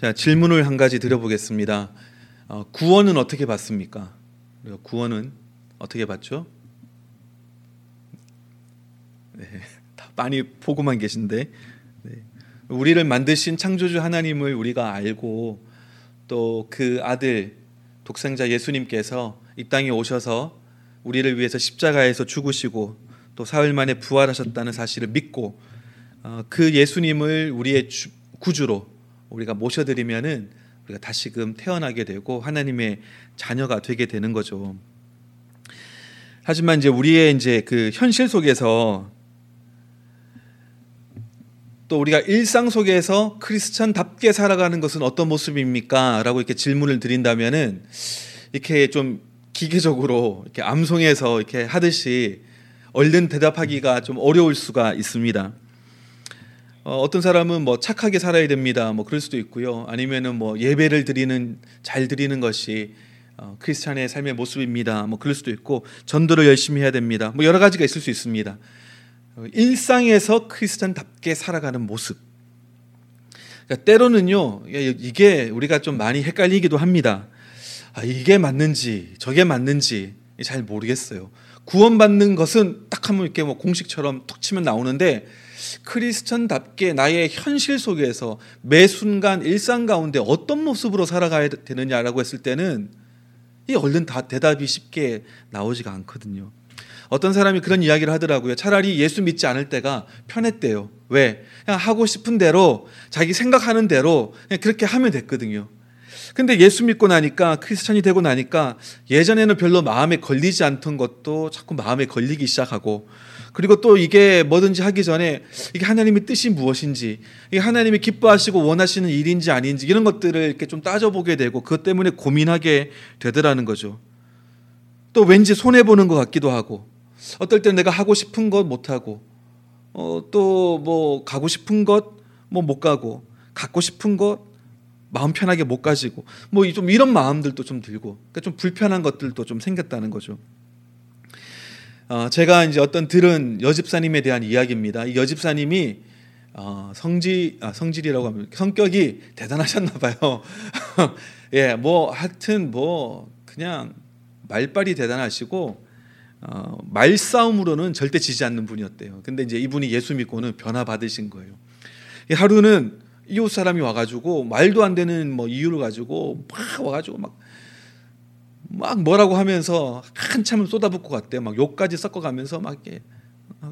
자, 질문을 한 가지 드려보겠습니다. 어, 구원은 어떻게 받습니까? 구원은 어떻게 받죠? 네, 다 많이 보고만 계신데 네. 우리를 만드신 창조주 하나님을 우리가 알고 또 그 아들 독생자 예수님께서 이 땅에 오셔서 우리를 위해서 십자가에서 죽으시고 또 사흘 만에 부활하셨다는 사실을 믿고 어, 그 예수님을 우리의 구주로 우리가 모셔드리면은 우리가 다시금 태어나게 되고 하나님의 자녀가 되게 되는 거죠. 하지만 이제 우리의 이제 그 현실 속에서 또 우리가 일상 속에서 크리스천답게 살아가는 것은 어떤 모습입니까? 라고 이렇게 질문을 드린다면은 이렇게 좀 기계적으로 이렇게 암송해서 이렇게 하듯이 얼른 대답하기가 좀 어려울 수가 있습니다. 어, 떤 사람은 뭐 착하게 살아야 됩니다. 뭐 그럴 수도 있고요. 아니면은 뭐 예배를 드리는 잘 드리는 것이 어, 크리스찬의 삶의 모습입니다. 뭐 그럴 수도 있고 전도를 열심히 해야 됩니다. 뭐 여러 가지가 있을 수 있습니다. 어, 일상에서 크리스찬답게 살아가는 모습. 그러니까 때로는요 이게 우리가 좀 많이 헷갈리기도 합니다. 아, 이게 맞는지 저게 맞는지 잘 모르겠어요. 구원받는 것은 딱 하면 이렇게 뭐 공식처럼 툭 치면 나오는데 크리스천답게 나의 현실 속에서 매 순간 일상 가운데 어떤 모습으로 살아가야 되느냐라고 했을 때는 이 얼른 다 대답이 쉽게 나오지가 않거든요. 어떤 사람이 그런 이야기를 하더라고요. 차라리 예수 믿지 않을 때가 편했대요. 왜? 그냥 하고 싶은 대로 자기 생각하는 대로 그렇게 하면 됐거든요. 근데 예수 믿고 나니까 크리스천이 되고 나니까 예전에는 별로 마음에 걸리지 않던 것도 자꾸 마음에 걸리기 시작하고 그리고 또 이게 뭐든지 하기 전에 이게 하나님의 뜻이 무엇인지 이게 하나님이 기뻐하시고 원하시는 일인지 아닌지 이런 것들을 이렇게 좀 따져보게 되고 그것 때문에 고민하게 되더라는 거죠. 또 왠지 손해 보는 것 같기도 하고 어떨 때 내가 하고 싶은 것 못 하고 어, 또 뭐 가고 싶은 것 뭐 못 가고 갖고 싶은 것 마음 편하게 못 가지고 뭐 좀 이런 마음들도 좀 들고 그러니까 좀 불편한 것들도 좀 생겼다는 거죠. 어, 제가 이제 어떤 들은 여집사님에 대한 이야기입니다. 이 여집사님이 어, 성지 아, 성질이라고 하면 성격이 대단하셨나 봐요. 예, 뭐 하여튼 뭐 그냥 말빨이 대단하시고 어, 말싸움으로는 절대 지지 않는 분이었대요. 근데 이제 이분이 예수 믿고는 변화 받으신 거예요. 하루는 이웃 사람이 와가지고 말도 안 되는 뭐 이유를 가지고 막 와가지고 막 막 뭐라고 하면서 한참을 쏟아붓고 갔대요. 막 욕까지 섞어가면서 막 이렇게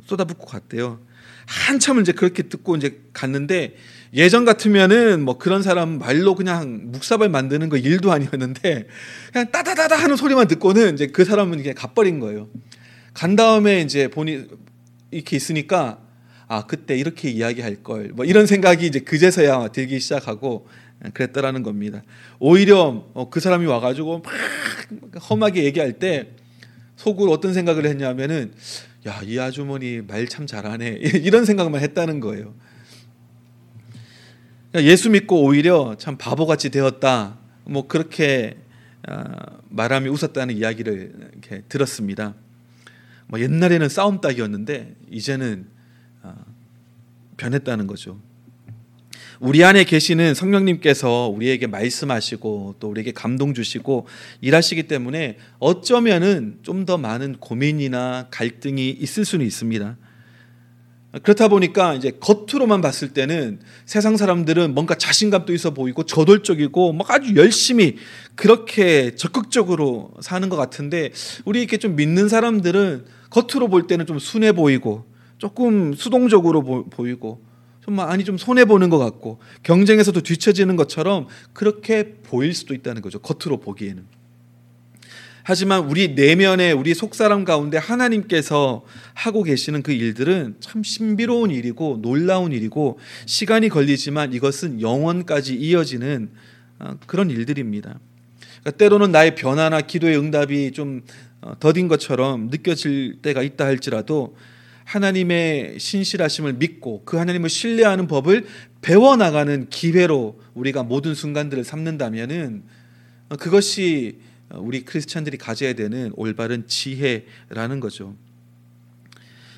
쏟아붓고 갔대요. 한참을 이제 그렇게 듣고 이제 갔는데 예전 같으면은 뭐 그런 사람 말로 그냥 묵사발 만드는 거 일도 아니었는데 그냥 따다다다 하는 소리만 듣고는 이제 그 사람은 그냥 가버린 거예요. 간 다음에 이제 보니 이렇게 있으니까 아 그때 이렇게 이야기할 걸 뭐 이런 생각이 이제 그제서야 들기 시작하고 그랬더라는 겁니다. 오히려 어, 그 사람이 와가지고 막 험하게 얘기할 때 속으로 어떤 생각을 했냐면은 야 이 아주머니 말 참 잘하네 이런 생각만 했다는 거예요. 그러니까 예수 믿고 오히려 참 바보같이 되었다. 뭐 그렇게 아, 말하며 웃었다는 이야기를 이렇게 들었습니다. 뭐 옛날에는 싸움 딱이었는데 이제는 아, 변했다는 거죠. 우리 안에 계시는 성령님께서 우리에게 말씀하시고 또 우리에게 감동 주시고 일하시기 때문에 어쩌면은 좀 더 많은 고민이나 갈등이 있을 수는 있습니다. 그렇다 보니까 이제 겉으로만 봤을 때는 세상 사람들은 뭔가 자신감도 있어 보이고 저돌적이고 막 아주 열심히 그렇게 적극적으로 사는 것 같은데 우리 이렇게 좀 믿는 사람들은 겉으로 볼 때는 좀 순해 보이고 조금 수동적으로 보이고 좀 아니 좀 손해 보는 것 같고 경쟁에서도 뒤처지는 것처럼 그렇게 보일 수도 있다는 거죠. 겉으로 보기에는. 하지만 우리 내면에 우리 속사람 가운데 하나님께서 하고 계시는 그 일들은 참 신비로운 일이고 놀라운 일이고 시간이 걸리지만 이것은 영원까지 이어지는 어, 그런 일들입니다. 그러니까 때로는 나의 변화나 기도의 응답이 좀 어, 더딘 것처럼 느껴질 때가 있다 할지라도 하나님의 신실하심을 믿고 그 하나님을 신뢰하는 법을 배워나가는 기회로 우리가 모든 순간들을 삼는다면은 그것이 우리 크리스찬들이 가져야 되는 올바른 지혜라는 거죠.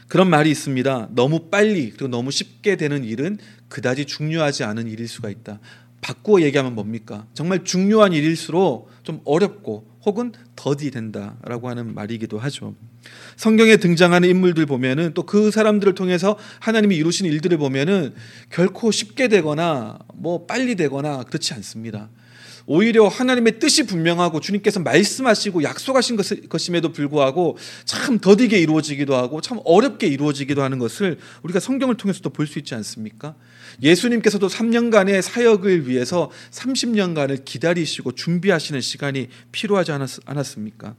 그런 말이 있습니다. 너무 빨리 그리고 너무 쉽게 되는 일은 그다지 중요하지 않은 일일 수가 있다. 바꾸어 얘기하면 뭡니까? 정말 중요한 일일수록 좀 어렵고 혹은 더디 된다라고 하는 말이기도 하죠. 성경에 등장하는 인물들 보면은 또 그 사람들을 통해서 하나님이 이루신 일들을 보면은 결코 쉽게 되거나 뭐 빨리 되거나 그렇지 않습니다. 오히려 하나님의 뜻이 분명하고 주님께서 말씀하시고 약속하신 것임에도 불구하고 참 더디게 이루어지기도 하고 참 어렵게 이루어지기도 하는 것을 우리가 성경을 통해서도 볼 수 있지 않습니까? 예수님께서도 3년간의 사역을 위해서 30년간을 기다리시고 준비하시는 시간이 필요하지 않았 습니까?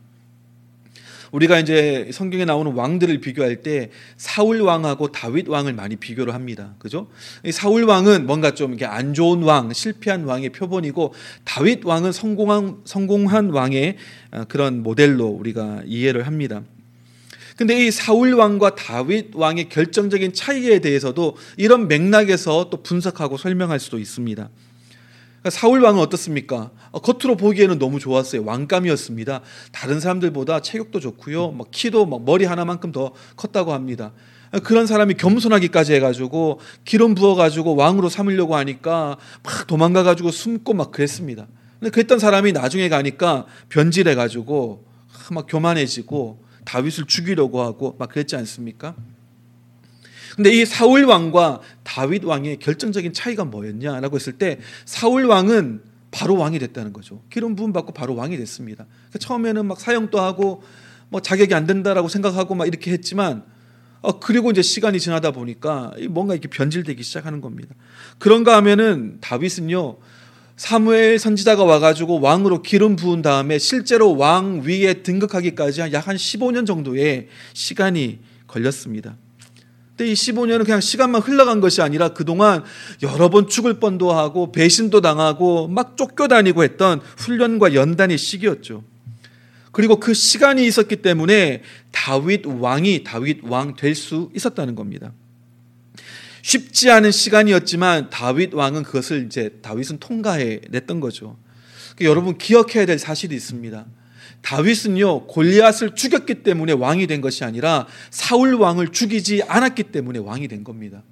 우리가 이제 성경에 나오는 왕들을 비교할 때 사울 왕하고 다윗 왕을 많이 비교를 합니다. 그죠? 사울 왕은 뭔가 좀 이렇게 안 좋은 왕, 실패한 왕의 표본이고 다윗 왕은 성공한 성공한 왕의 어, 그런 모델로 우리가 이해를 합니다. 근데 이 사울 왕과 다윗 왕의 결정적인 차이에 대해서도 이런 맥락에서 또 분석하고 설명할 수도 있습니다. 그러니까 사울 왕은 어떻습니까? 어, 겉으로 보기에는 너무 좋았어요. 왕감이었습니다. 다른 사람들보다 체격도 좋고요. 막 키도 막 머리 하나만큼 더 컸다고 합니다. 그런 사람이 겸손하기까지 해가지고 기름 부어가지고 왕으로 삼으려고 하니까 막 도망가가지고 숨고 막 그랬습니다. 근데 그랬던 사람이 나중에 가니까 변질해가지고 막 교만해지고 다윗을 죽이려고 하고 막 그랬지 않습니까? 근데 이 사울 왕과 다윗 왕의 결정적인 차이가 뭐였냐라고 했을 때 사울 왕은 바로 왕이 됐다는 거죠. 기름 부음 받고 바로 왕이 됐습니다. 그러니까 처음에는 막 사형도 하고 뭐 자격이 안 된다라고 생각하고 막 이렇게 했지만 어 그리고 이제 시간이 지나다 보니까 뭔가 이렇게 변질되기 시작하는 겁니다. 그런가 하면은 다윗은요 사무엘 선지자가 와가지고 왕으로 기름 부은 다음에 실제로 왕 위에 등극하기까지 약 한 15년 정도의 시간이 걸렸습니다. 근데 이 15년은 그냥 시간만 흘러간 것이 아니라 그동안 여러 번 죽을 뻔도 하고 배신도 당하고 막 쫓겨다니고 했던 훈련과 연단의 시기였죠. 그리고 그 시간이 있었기 때문에 다윗 왕이 다윗 왕 될 수 있었다는 겁니다. 쉽지 않은 시간이었지만 다윗 왕은 그것을 이제 다윗은 통과해 냈던 거죠. 그러니까 여러분 기억해야 될 사실이 있습니다. 다윗은요 골리앗을 죽였기 때문에 왕이 된 것이 아니라 사울 왕을 죽이지 않았기 때문에 왕이 된 겁니다.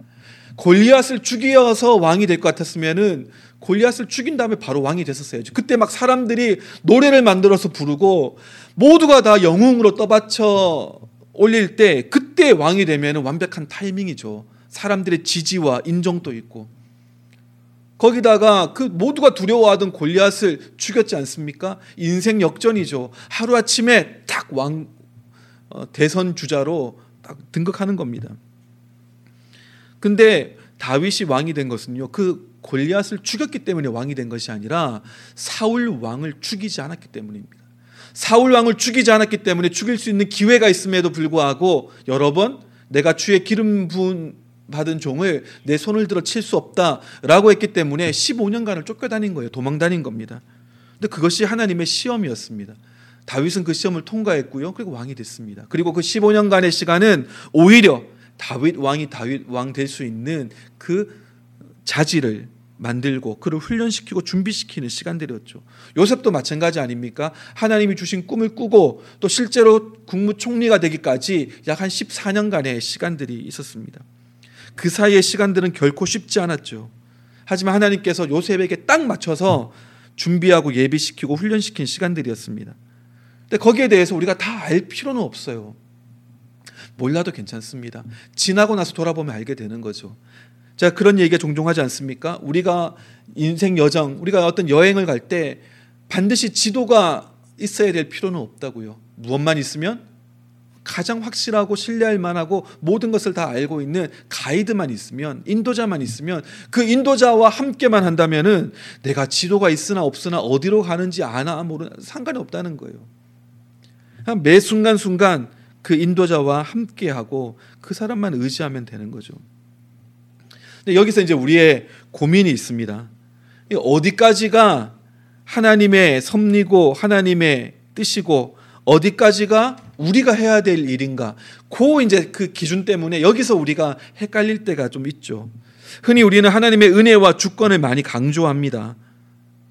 골리앗을 죽여서 왕이 될 것 같았으면은 골리앗을 죽인 다음에 바로 왕이 됐었어야죠. 그때 막 사람들이 노래를 만들어서 부르고 모두가 다 영웅으로 떠받쳐 올릴 때 그때 왕이 되면 완벽한 타이밍이죠. 사람들의 지지와 인정도 있고 거기다가 그 모두가 두려워하던 골리앗을 죽였지 않습니까? 인생 역전이죠. 하루 아침에 딱왕 어, 대선 주자로 딱 등극하는 겁니다. 근데 다윗이 왕이 된 것은요. 그 골리앗을 죽였기 때문에 왕이 된 것이 아니라 사울 왕을 죽이지 않았기 때문입니다. 사울 왕을 죽이지 않았기 때문에 죽일 수 있는 기회가 있음에도 불구하고 여러 번 내가 주의 기름 부은 받은 종을 내 손을 들어 칠 수 없다라고 했기 때문에 15년간을 쫓겨다닌 거예요. 도망다닌 겁니다. 근데 그것이 하나님의 시험이었습니다. 다윗은 그 시험을 통과했고요. 그리고 왕이 됐습니다. 그리고 그 15년간의 시간은 오히려 다윗 왕이 다윗 왕 될 수 있는 그 자질을 만들고 그를 훈련시키고 준비시키는 시간들이었죠. 요셉도 마찬가지 아닙니까? 하나님이 주신 꿈을 꾸고 또 실제로 국무총리가 되기까지 약 한 14년간의 시간들이 있었습니다. 그 사이의 시간들은 결코 쉽지 않았죠. 하지만 하나님께서 요셉에게 딱 맞춰서 준비하고 예비시키고 훈련시킨 시간들이었습니다. 근데 거기에 대해서 우리가 다 알 필요는 없어요. 몰라도 괜찮습니다. 지나고 나서 돌아보면 알게 되는 거죠. 자, 그런 얘기가 종종 하지 않습니까? 우리가 인생 여정, 우리가 어떤 여행을 갈 때 반드시 지도가 있어야 될 필요는 없다고요. 무엇만 있으면 가장 확실하고 신뢰할 만하고 모든 것을 다 알고 있는 가이드만 있으면 인도자만 있으면 그 인도자와 함께만 한다면은 내가 지도가 있으나 없으나 어디로 가는지 아나 모르나 상관이 없다는 거예요. 매 순간 순간 그 인도자와 함께하고 그 사람만 의지하면 되는 거죠. 근데 여기서 이제 우리의 고민이 있습니다. 어디까지가 하나님의 섭리고 하나님의 뜻이고 어디까지가 우리가 해야 될 일인가? 그 이제 그 기준 때문에 여기서 우리가 헷갈릴 때가 좀 있죠. 흔히 우리는 하나님의 은혜와 주권을 많이 강조합니다.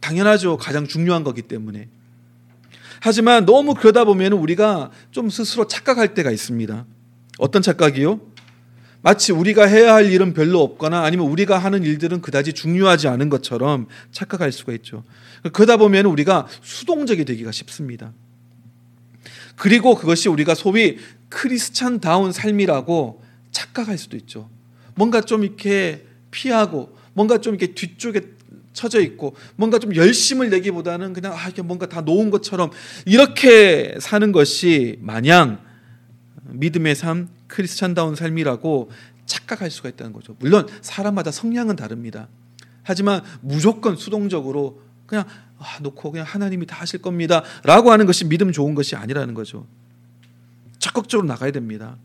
당연하죠. 가장 중요한 거기 때문에. 하지만 너무 그러다 보면 우리가 좀 스스로 착각할 때가 있습니다. 어떤 착각이요? 마치 우리가 해야 할 일은 별로 없거나 아니면 우리가 하는 일들은 그다지 중요하지 않은 것처럼 착각할 수가 있죠. 그러다 보면 우리가 수동적이 되기가 쉽습니다. 그리고 그것이 우리가 소위 크리스찬다운 삶이라고 착각할 수도 있죠. 뭔가 좀 이렇게 피하고 뭔가 좀 이렇게 뒤쪽에 처져 있고 뭔가 좀 열심을 내기보다는 그냥 아 이게 뭔가 다 놓은 것처럼 이렇게 사는 것이 마냥 믿음의 삶, 크리스찬다운 삶이라고 착각할 수가 있다는 거죠. 물론 사람마다 성향은 다릅니다. 하지만 무조건 수동적으로 그냥 아, 놓고 그냥 하나님이 다 하실 겁니다라고 하는 것이 믿음 좋은 것이 아니라는 거죠. 적극적으로 나가야 됩니다.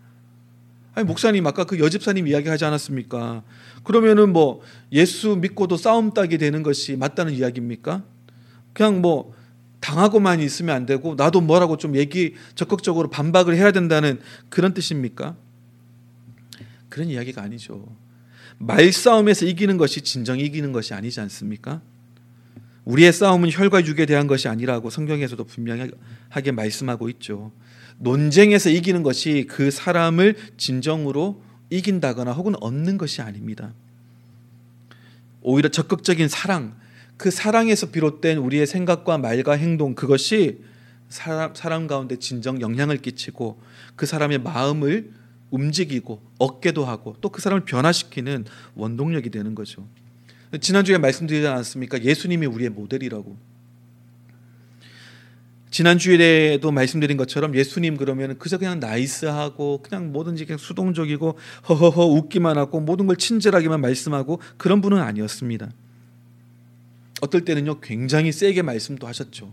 아니 목사님 아까 그 여집사님 이야기하지 않았습니까? 그러면은 뭐 예수 믿고도 싸움 따게 되는 것이 맞다는 이야기입니까? 그냥 뭐 당하고만 있으면 안 되고 나도 뭐라고 좀 얘기 적극적으로 반박을 해야 된다는 그런 뜻입니까? 그런 이야기가 아니죠. 말싸움에서 이기는 것이 진정 이기는 것이 아니지 않습니까? 우리의 싸움은 혈과 육에 대한 것이 아니라고 성경에서도 분명하게 말씀하고 있죠. 논쟁에서 이기는 것이 그 사람을 진정으로 이긴다거나 혹은 얻는 것이 아닙니다. 오히려 적극적인 사랑, 그 사랑에서 비롯된 우리의 생각과 말과 행동 그것이 사람, 사람 가운데 진정 영향을 끼치고 그 사람의 마음을 움직이고 얻게도 하고 또 그 사람을 변화시키는 원동력이 되는 거죠. 지난주에 말씀드리지 않았습니까? 예수님이 우리의 모델이라고. 지난주에도 말씀드린 것처럼 예수님 그러면 그저 그냥 nice하고 그냥 뭐든지 그냥 수동적이고 허허허 웃기만 하고 모든 걸 친절하게만 말씀하고 그런 분은 아니었습니다. 어떨 때는요 굉장히 세게 말씀도 하셨죠.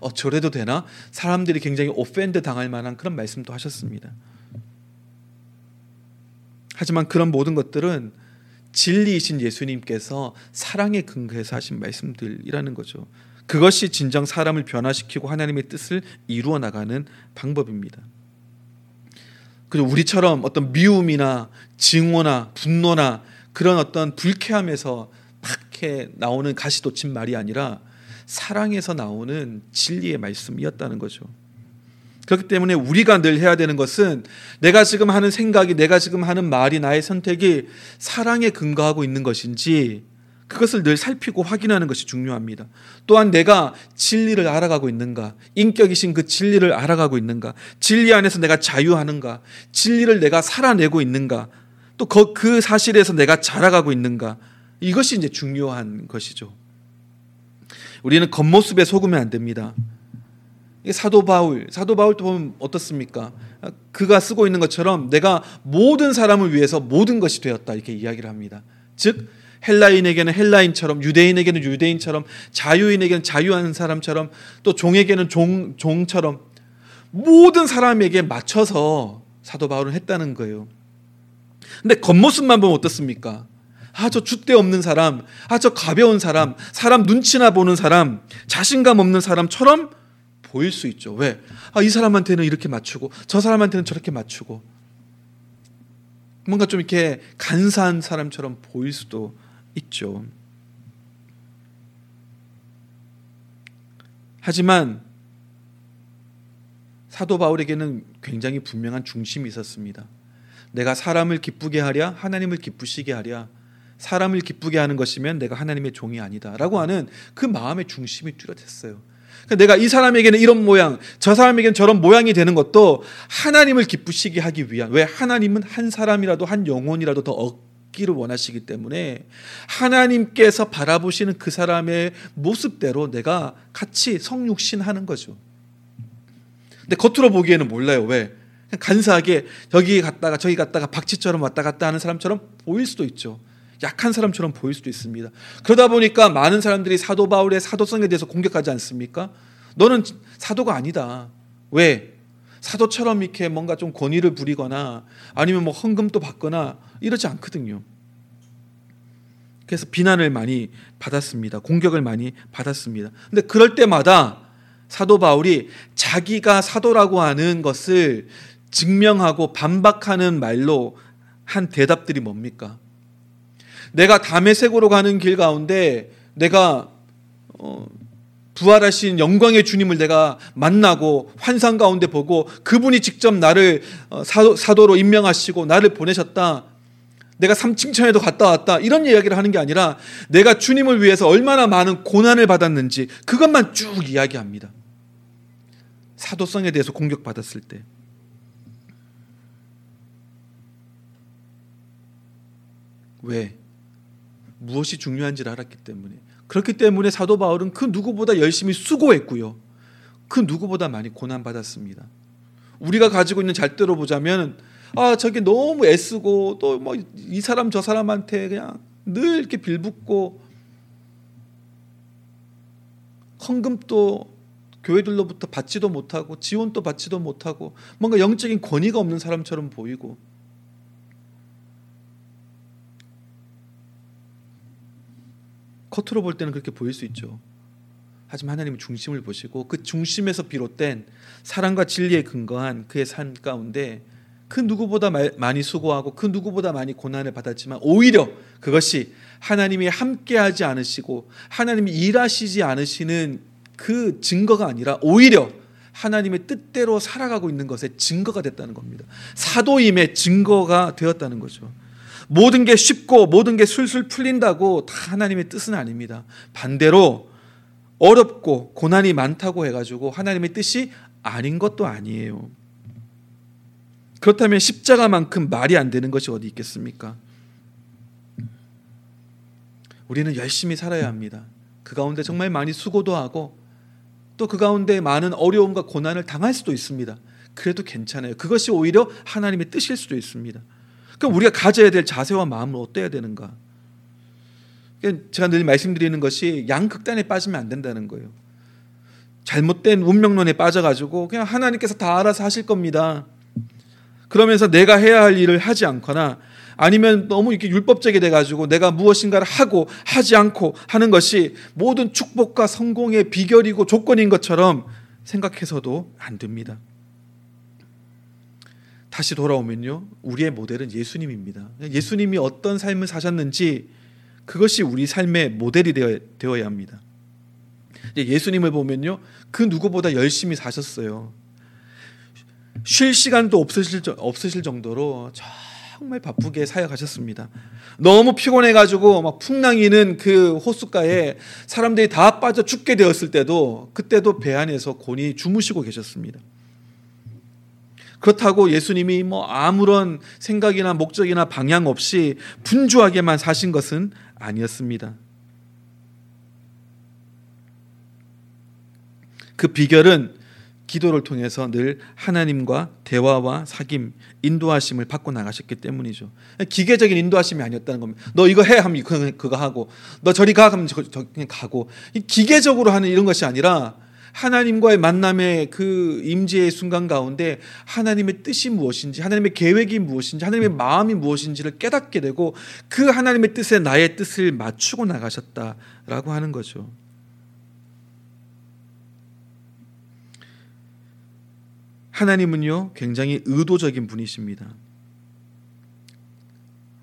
어 저래도 되나? 사람들이 굉장히 offend 당할 만한 그런 말씀도 하셨습니다. 하지만 그런 모든 것들은 진리이신 예수님께서 사랑에 근거해서 하신 말씀들이라는 거죠. 그것이 진정 사람을 변화시키고 하나님의 뜻을 이루어 나가는 방법입니다. 그리고 우리처럼 어떤 미움이나 증오나 분노나 그런 어떤 불쾌함에서 팍해 나오는 가시돋친 말이 아니라 사랑에서 나오는 진리의 말씀이었다는 거죠. 그렇기 때문에 우리가 늘 해야 되는 것은 내가 지금 하는 생각이 내가 지금 하는 말이 나의 선택이 사랑에 근거하고 있는 것인지 그것을 늘 살피고 확인하는 것이 중요합니다. 또한 내가 진리를 알아가고 있는가, 인격이신 그 진리를 알아가고 있는가, 진리 안에서 내가 자유하는가, 진리를 내가 살아내고 있는가, 또 그 사실에서 내가 자라가고 있는가, 이것이 이제 중요한 것이죠. 우리는 겉모습에 속으면 안 됩니다. 사도 바울, 사도 바울도 보면 어떻습니까? 그가 쓰고 있는 것처럼 내가 모든 사람을 위해서 모든 것이 되었다 이렇게 이야기를 합니다. 즉 헬라인에게는 헬라인처럼 유대인에게는 유대인처럼 자유인에게는 자유한 사람처럼 또 종에게는 종 종처럼 모든 사람에게 맞춰서 사도 바울은 했다는 거예요. 근데 겉모습만 보면 어떻습니까? 아, 저 줏대 없는 사람, 아, 저 가벼운 사람, 사람 눈치나 보는 사람, 자신감 없는 사람처럼 보일 수 있죠. 왜? 아, 이 사람한테는 이렇게 맞추고, 저 사람한테는 저렇게 맞추고. 뭔가 좀 이렇게 간사한 사람처럼 보일 수도 있죠. 하지만 사도 바울에게는 굉장히 분명한 중심이 있었습니다. 내가 사람을 기쁘게 하랴 하나님을 기쁘시게 하랴 사람을 기쁘게 하는 것이면 내가 하나님의 종이 아니다라고 하는 그 마음의 중심이 뚜렷했어요. 그러니까 내가 이 사람에게는 이런 모양, 저 사람에게는 저런 모양이 되는 것도 하나님을 기쁘시게 하기 위한 왜 하나님은 한 사람이라도 한 영혼이라도 더 얻기를 원하시기 때문에 하나님께서 바라보시는 그 사람의 모습대로 내가 같이 성육신 하는 거죠. 근데 겉으로 보기에는 몰라요. 왜? 간사하게 여기 갔다가 저기 갔다가 박쥐처럼 왔다 갔다 하는 사람처럼 보일 수도 있죠. 약한 사람처럼 보일 수도 있습니다. 그러다 보니까 많은 사람들이 사도 바울의 사도성에 대해서 공격하지 않습니까? 너는 사도가 아니다. 왜? 사도처럼 이렇게 뭔가 좀 권위를 부리거나 아니면 뭐 헌금도 받거나 이러지 않거든요. 그래서 비난을 많이 받았습니다. 공격을 많이 받았습니다. 근데 그럴 때마다 사도 바울이 자기가 사도라고 하는 것을 증명하고 반박하는 말로 한 대답들이 뭡니까? 내가 담의색으로 가는 길 가운데 내가 어, 부활하신 영광의 주님을 내가 만나고 환상 가운데 보고 그분이 직접 나를 어, 사도, 사도 로 임명하시고 나를 보내셨다. 내가 삼층천에도 갔다 왔다 이런 이야기를 하는 게 아니라 내가 주님을 위해서 얼마나 많은 고난을 받았는지 그것만 쭉 이야기합니다. 사도성에 대해서 공격받았을 때 왜? 무엇이 중요한지를 알았기 때문에 그렇기 때문에 사도 바울은 그 누구보다 열심히 수고했고요. 그 누구보다 많이 고난 받았습니다. 우리가 가지고 있는 잣대로 보자면 아 저게 너무 애쓰고 또 뭐 이 사람 저 사람한테 그냥 늘 이렇게 빌붙고 헌금도 교회들로부터 받지도 못하고 지원도 받지도 못하고 뭔가 영적인 권위가 없는 사람처럼 보이고 겉으로 볼 때는 그렇게 보일 수 있죠. 하지만 하나님은 중심을 보시고 그 중심에서 비롯된 사랑과 진리에 근거한 그의 삶 가운데 그 누구보다 많이 수고하고 그 누구보다 많이 고난을 받았지만 오히려 그것이 하나님이 함께하지 않으시고 하나님이 일하시지 않으시는 그 증거가 아니라 오히려 하나님의 뜻대로 살아가고 있는 것의 증거가 됐다는 겁니다. 사도임의 증거가 되었다는 거죠. 모든 게 쉽고 모든 게 술술 풀린다고 다 하나님의 뜻은 아닙니다. 반대로 어렵고 고난이 많다고 해가지고 하나님의 뜻이 아닌 것도 아니에요. 그렇다면 십자가만큼 말이 안 되는 것이 어디 있겠습니까? 우리는 열심히 살아야 합니다. 그 가운데 정말 많이 수고도 하고 또 그 가운데 많은 어려움과 고난을 당할 수도 있습니다. 그래도 괜찮아요. 그것이 오히려 하나님의 뜻일 수도 있습니다. 그럼 우리가 가져야 될 자세와 마음은 어때야 되는가? 그러니까 제가 늘 말씀드리는 것이 양극단에 빠지면 안 된다는 거예요. 잘못된 운명론에 빠져가지고 그냥 하나님께서 다 알아서 하실 겁니다. 그러면서 내가 해야 할 일을 하지 않거나 아니면 너무 이렇게 율법적이 돼가지고 내가 무엇인가를 하고 하지 않고 하는 것이 모든 축복과 성공의 비결이고 조건인 것처럼 생각해서도 안 됩니다. 다시 돌아오면요. 우리의 모델은 예수님입니다. 예수님이 어떤 삶을 사셨는지 그것이 우리 삶의 모델이 되어, 야 합니다. 예수님을 보면요. 그 누구보다 열심히 사셨어요. 쉴 시간도 없으실, 없으실 정도로 정말 바쁘게 사역하셨습니다. 너무 피곤해가지고 막 풍랑이는 그 호숫가에 사람들이 다 빠져 죽게 되었을 때도 그때도 배 안에서 곤히 주무시고 계셨습니다. 그렇다고 예수님이 뭐 아무런 생각이나 목적이나 방향 없이 분주하게만 사신 것은 아니었습니다. 그 비결은 기도를 통해서 늘 하나님과 대화와 사귐, 인도하심을 받고 나가셨기 때문이죠. 기계적인 인도하심이 아니었다는 겁니다. 너 이거 해 하면 그거 하고, 너 저리 가 하면 저, 저 가고, 기계적으로 하는 이런 것이 아니라 하나님과의 만남의 그 임재의 순간 가운데 하나님의 뜻이 무엇인지, 하나님의 계획이 무엇인지, 하나님의 마음이 무엇인지를 깨닫게 되고 그 하나님의 뜻에 나의 뜻을 맞추고 나가셨다라고 하는 거죠. 하나님은요, 굉장히 의도적인 분이십니다.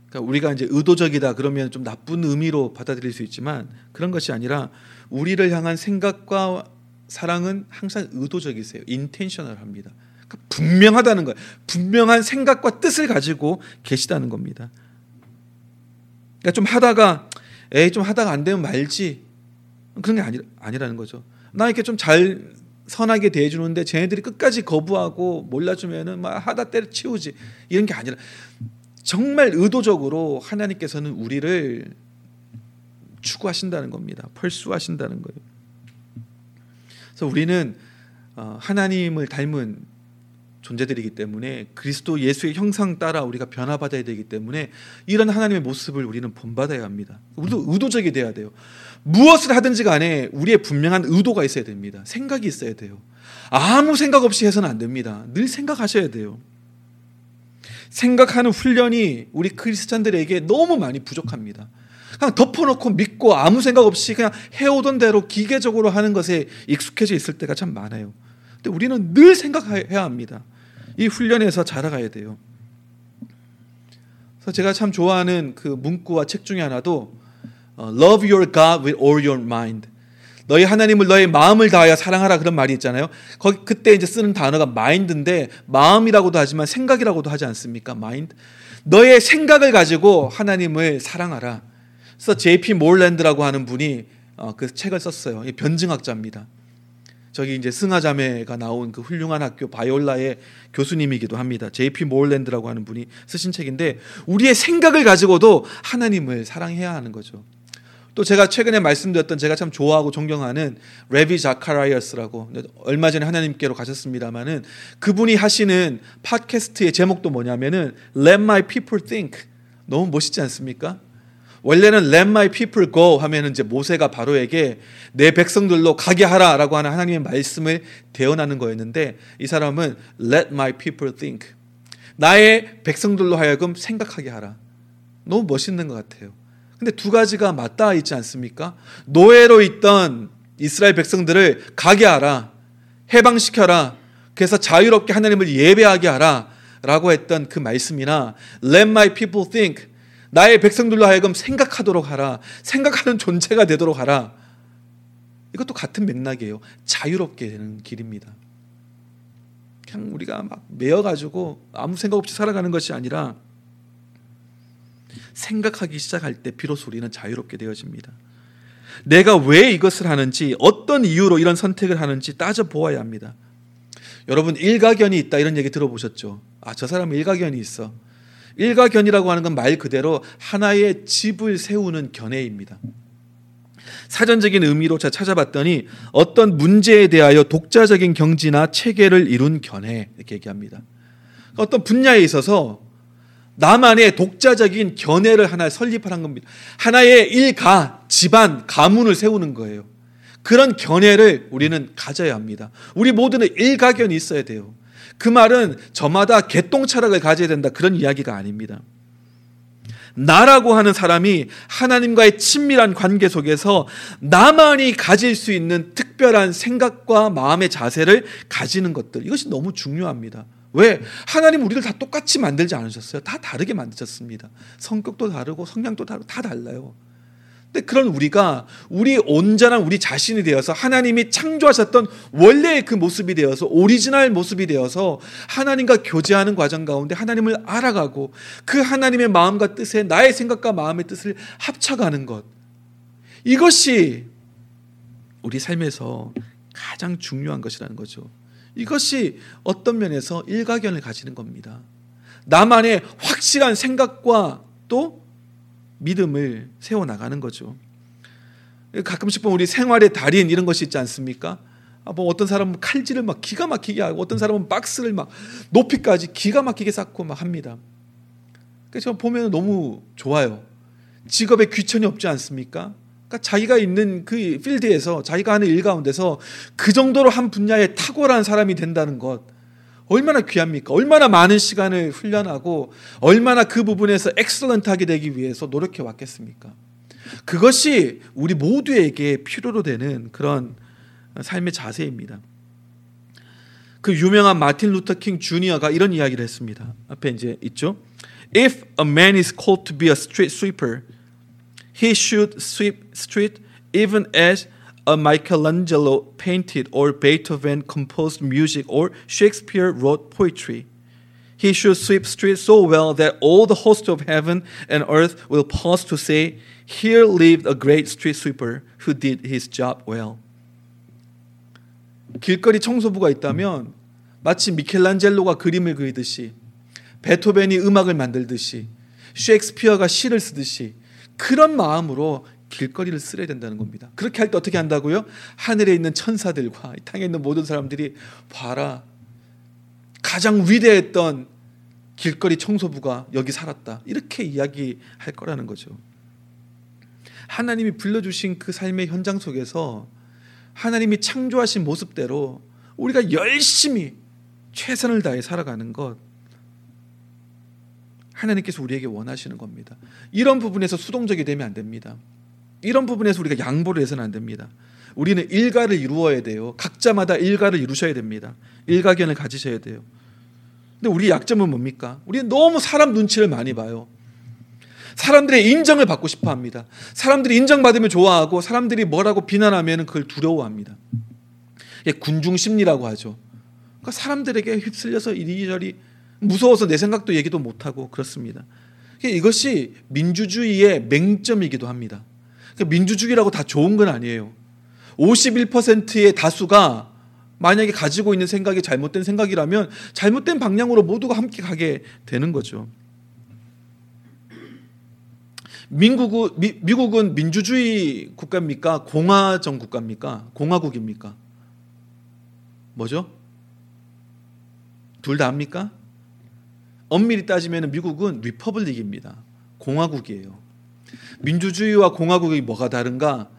그러니까 우리가 이제 의도적이다 그러면 좀 나쁜 의미로 받아들일 수 있지만 그런 것이 아니라 우리를 향한 생각과 사랑은 항상 의도적이세요. 인텐셔널합니다. 그러니까 분명하다는 거예요. 분명한 생각과 뜻을 가지고 계시다는 겁니다. 그러니까 좀 하다가 에이 좀 하다가 안 되면 말지 그런 게 아니, 아니라는 거죠. 나 이렇게 좀 잘 선하게 대해주는데 쟤네들이 끝까지 거부하고 몰라주면은 막 하다 때려치우지 이런 게 아니라 정말 의도적으로 하나님께서는 우리를 추구하신다는 겁니다. 펄수하신다는 거예요. 그래서 우리는 어, 하나님을 닮은 존재들이기 때문에 그리스도 예수의 형상 따라 우리가 변화받아야 되기 때문에 이런 하나님의 모습을 우리는 본받아야 합니다. 우리도 의도적이 돼야 돼요. 무엇을 하든지 간에 우리의 분명한 의도가 있어야 됩니다. 생각이 있어야 돼요. 아무 생각 없이 해서는 안 됩니다. 늘 생각하셔야 돼요. 생각하는 훈련이 우리 크리스찬들에게 너무 많이 부족합니다. 그냥 덮어놓고 믿고 아무 생각 없이 그냥 해오던 대로 기계적으로 하는 것에 익숙해져 있을 때가 참 많아요. 근데 우리는 늘 생각해야 합니다. 이 훈련에서 자라가야 돼요. 그래서 제가 참 좋아하는 그 문구와 책 중에 하나도 어, Love your God with all your mind. 너희 하나님을 너의 마음을 다하여 사랑하라 그런 말이 있잖아요. 거기 그때 이제 쓰는 단어가 마인드인데 마음이라고도 하지만 생각이라고도 하지 않습니까? 마인드. 너의 생각을 가지고 하나님을 사랑하라. 그래서 J.P. 몰랜드라고 하는 분이 어, 그 책을 썼어요. 변증학자입니다. 저기 이제 승하자매가 나온 그 훌륭한 학교 바이올라의 교수님이기도 합니다. J.P. 몰랜드라고 하는 분이 쓰신 책인데 우리의 생각을 가지고도 하나님을 사랑해야 하는 거죠. 또 제가 최근에 말씀드렸던 제가 참 좋아하고 존경하는 레비 자카라이어스라고 얼마 전에 하나님께로 가셨습니다마는 그분이 하시는 팟캐스트의 제목도 뭐냐면은 Let My People Think 너무 멋있지 않습니까? 원래는 Let My People Go 하면은 이제 모세가 바로에게 내 백성들로 가게 하라라고 하는 하나님의 말씀을 대언하는 거였는데 이 사람은 Let My People Think 나의 백성들로 하여금 생각하게 하라. 너무 멋있는 것 같아요. 근데 두 가지가 맞닿아 있지 않습니까? 노예로 있던 이스라엘 백성들을 가게 하라. 해방시켜라. 그래서 자유롭게 하나님을 예배하게 하라. 라고 했던 그 말씀이나 Let my people think. 나의 백성들로 하여금 생각하도록 하라. 생각하는 존재가 되도록 하라. 이것도 같은 맥락이에요. 자유롭게 되는 길입니다. 그냥 우리가 막 매여가지고 아무 생각 없이 살아가는 것이 아니라 생각하기 시작할 때 비로소 우리는 자유롭게 되어집니다. 내가 왜 이것을 하는지 어떤 이유로 이런 선택을 하는지 따져 보아야 합니다. 여러분 일가견이 있다 이런 얘기 들어보셨죠? 아 저 사람은 일가견이 있어. 일가견이라고 하는 건 말 그대로 하나의 집을 세우는 견해입니다. 사전적인 의미로 제가 찾아봤더니 어떤 문제에 대하여 독자적인 경지나 체계를 이룬 견해 이렇게 얘기합니다. 어떤 분야에 있어서 나만의 독자적인 견해를 하나 설립하는 겁니다. 하나의 일가, 집안, 가문을 세우는 거예요. 그런 견해를 우리는 가져야 합니다. 우리 모두는 일가견이 있어야 돼요. 그 말은 저마다 개똥차락을 가져야 된다 그런 이야기가 아닙니다. 나라고 하는 사람이 하나님과의 친밀한 관계 속에서 나만이 가질 수 있는 특별한 생각과 마음의 자세를 가지는 것들 이것이 너무 중요합니다. 왜? 하나님 우리를 다 똑같이 만들지 않으셨어요. 다 다르게 만드셨습니다. 성격도 다르고 성향도 다르고 다 달라요. 근데 그런 우리가 우리 온전한 우리 자신이 되어서 하나님이 창조하셨던 원래의 그 모습이 되어서 오리지널 모습이 되어서 하나님과 교제하는 과정 가운데 하나님을 알아가고 그 하나님의 마음과 뜻에 나의 생각과 마음의 뜻을 합쳐가는 것. 이것이 우리 삶에서 가장 중요한 것이라는 거죠. 이것이 어떤 면에서 일가견을 가지는 겁니다. 나만의 확실한 생각과 또 믿음을 세워 나가는 거죠. 가끔씩 보면 우리 생활의 달인 이런 것이 있지 않습니까? 아, 뭐 어떤 사람은 칼질을 막 기가 막히게 하고 어떤 사람은 박스를 막 높이까지 기가 막히게 쌓고 막 합니다. 그래서 보면 너무 좋아요. 직업에 귀천이 없지 않습니까? 그러니까 자기가 있는 그 필드에서 자기가 하는 일 가운데서 그 정도로 한 분야에 탁월한 사람이 된다는 것 얼마나 귀합니까? 얼마나 많은 시간을 훈련하고 얼마나 그 부분에서 엑셀런트하게 되기 위해서 노력해 왔겠습니까? 그것이 우리 모두에게 필요로 되는 그런 삶의 자세입니다. 그 유명한 마틴 루터 킹 주니어가 이런 이야기를 했습니다. 앞에 이제 있죠. If a man is called to be a street sweeper, He should sweep street even as a Michelangelo painted or Beethoven composed music or Shakespeare wrote poetry. He should sweep streets so well that all the hosts of heaven and earth will pause to say, Here lived a great street sweeper who did his job well. 길거리 청소부가 있다면 마치 미켈란젤로가 그림을 그리듯이 베토벤이 음악을 만들듯이 셰익스피어가 시를 쓰듯이 그런 마음으로 길거리를 쓸어야 된다는 겁니다. 그렇게 할 때 어떻게 한다고요? 하늘에 있는 천사들과 이 땅에 있는 모든 사람들이 봐라. 가장 위대했던 길거리 청소부가 여기 살았다. 이렇게 이야기할 거라는 거죠. 하나님이 불러주신 그 삶의 현장 속에서 하나님이 창조하신 모습대로 우리가 열심히 최선을 다해 살아가는 것 하나님께서 우리에게 원하시는 겁니다. 이런 부분에서 수동적이 되면 안 됩니다. 이런 부분에서 우리가 양보를 해서는 안 됩니다. 우리는 일가를 이루어야 돼요. 각자마다 일가를 이루셔야 됩니다. 일가견을 가지셔야 돼요. 근데 우리 약점은 뭡니까? 우리는 너무 사람 눈치를 많이 봐요. 사람들의 인정을 받고 싶어 합니다. 사람들이 인정받으면 좋아하고 사람들이 뭐라고 비난하면 그걸 두려워합니다. 군중 심리라고 하죠. 그러니까 사람들에게 휩쓸려서 이리저리 무서워서 내 생각도 얘기도 못하고 그렇습니다. 이것이 민주주의의 맹점이기도 합니다. 그러니까 민주주의라고 다 좋은 건 아니에요. 51%의 다수가 만약에 가지고 있는 생각이 잘못된 생각이라면 잘못된 방향으로 모두가 함께 가게 되는 거죠. 민국은 미, 미국은 민주주의 국가입니까? 공화정 국가입니까? 공화국입니까? 뭐죠? 둘 다 합니까? 엄밀히 따지면 미국은 리퍼블릭입니다. 공화국이에요. 민주주의와 공화국이 뭐가 다른가?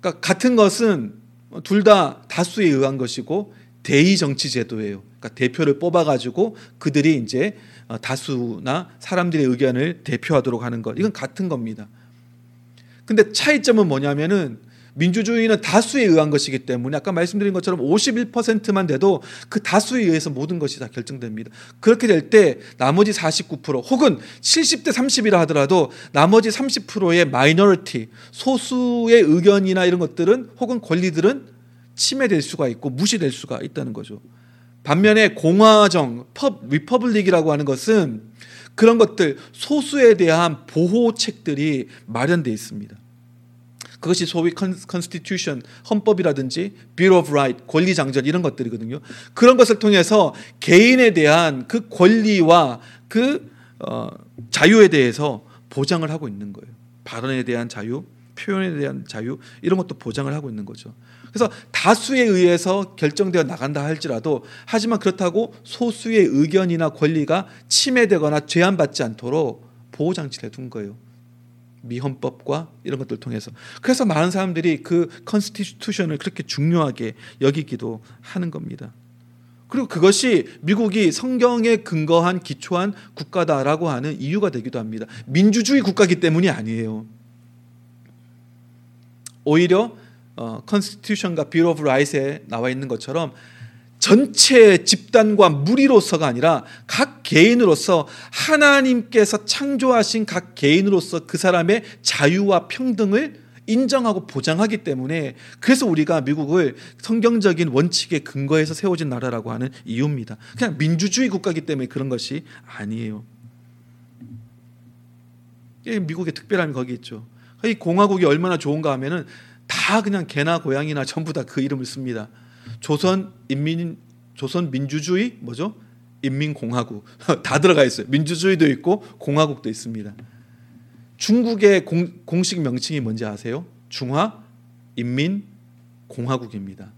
그러니까 같은 것은 둘 다 다수에 의한 것이고 대의 정치 제도예요. 그러니까 대표를 뽑아 가지고 그들이 이제 다수나 사람들의 의견을 대표하도록 하는 것. 이건 같은 겁니다. 근데 차이점은 뭐냐면은 민주주의는 다수에 의한 것이기 때문에 아까 말씀드린 것처럼 51%만 돼도 그 다수에 의해서 모든 것이 다 결정됩니다. 그렇게 될 때 나머지 49% 혹은 70대 30이라 하더라도 나머지 30%의 마이너리티 소수의 의견이나 이런 것들은 혹은 권리들은 침해될 수가 있고 무시될 수가 있다는 거죠. 반면에 공화정, pub, republic이라고 하는 것은 그런 것들 소수에 대한 보호책들이 마련되어 있습니다. 그것이 소위 constitution 헌법이라든지 Bill of Right 권리 장전 이런 것들이거든요. 그런 것을 통해서 개인에 대한 그 권리와 그 어, 자유에 대해서 보장을 하고 있는 거예요. 발언에 대한 자유, 표현에 대한 자유 이런 것도 보장을 하고 있는 거죠. 그래서 다수에 의해서 결정되어 나간다 할지라도 하지만 그렇다고 소수의 의견이나 권리가 침해되거나 제한받지 않도록 보호 장치를 둔 거예요. 미 헌법과 이런 것들 을 통해서 그래서 많은 사람들이 그 constitution을 그렇게 중요하게 여기기도 하는 겁니다. 그리고 그것이 미국이 성경에 근거한 기초한 국가다라고 하는 이유가 되기도 합니다. 민주주의 국가기 때문이 아니에요. 오히려 어, constitution과 Bill of Right에 나와 있는 것처럼 전체 집단과 무리로서가 아니라 각 개인으로서 하나님께서 창조하신 각 개인으로서 그 사람의 자유와 평등을 인정하고 보장하기 때문에 그래서 우리가 미국을 성경적인 원칙에 근거해서 세워진 나라라고 하는 이유입니다. 그냥 민주주의 국가이기 때문에 그런 것이 아니에요. 미국의 특별함이 거기 있죠. 이 공화국이 얼마나 좋은가 하면은 다 그냥 개나 고양이나 전부 다 그 이름을 씁니다. 조선 인민 조선 민주주의 뭐죠? 인민공화국 다 들어가 있어요. 민주주의도 있고 공화국도 있습니다. 중국의 공, 공식 명칭이 뭔지 아세요? 중화 인민 공화국입니다.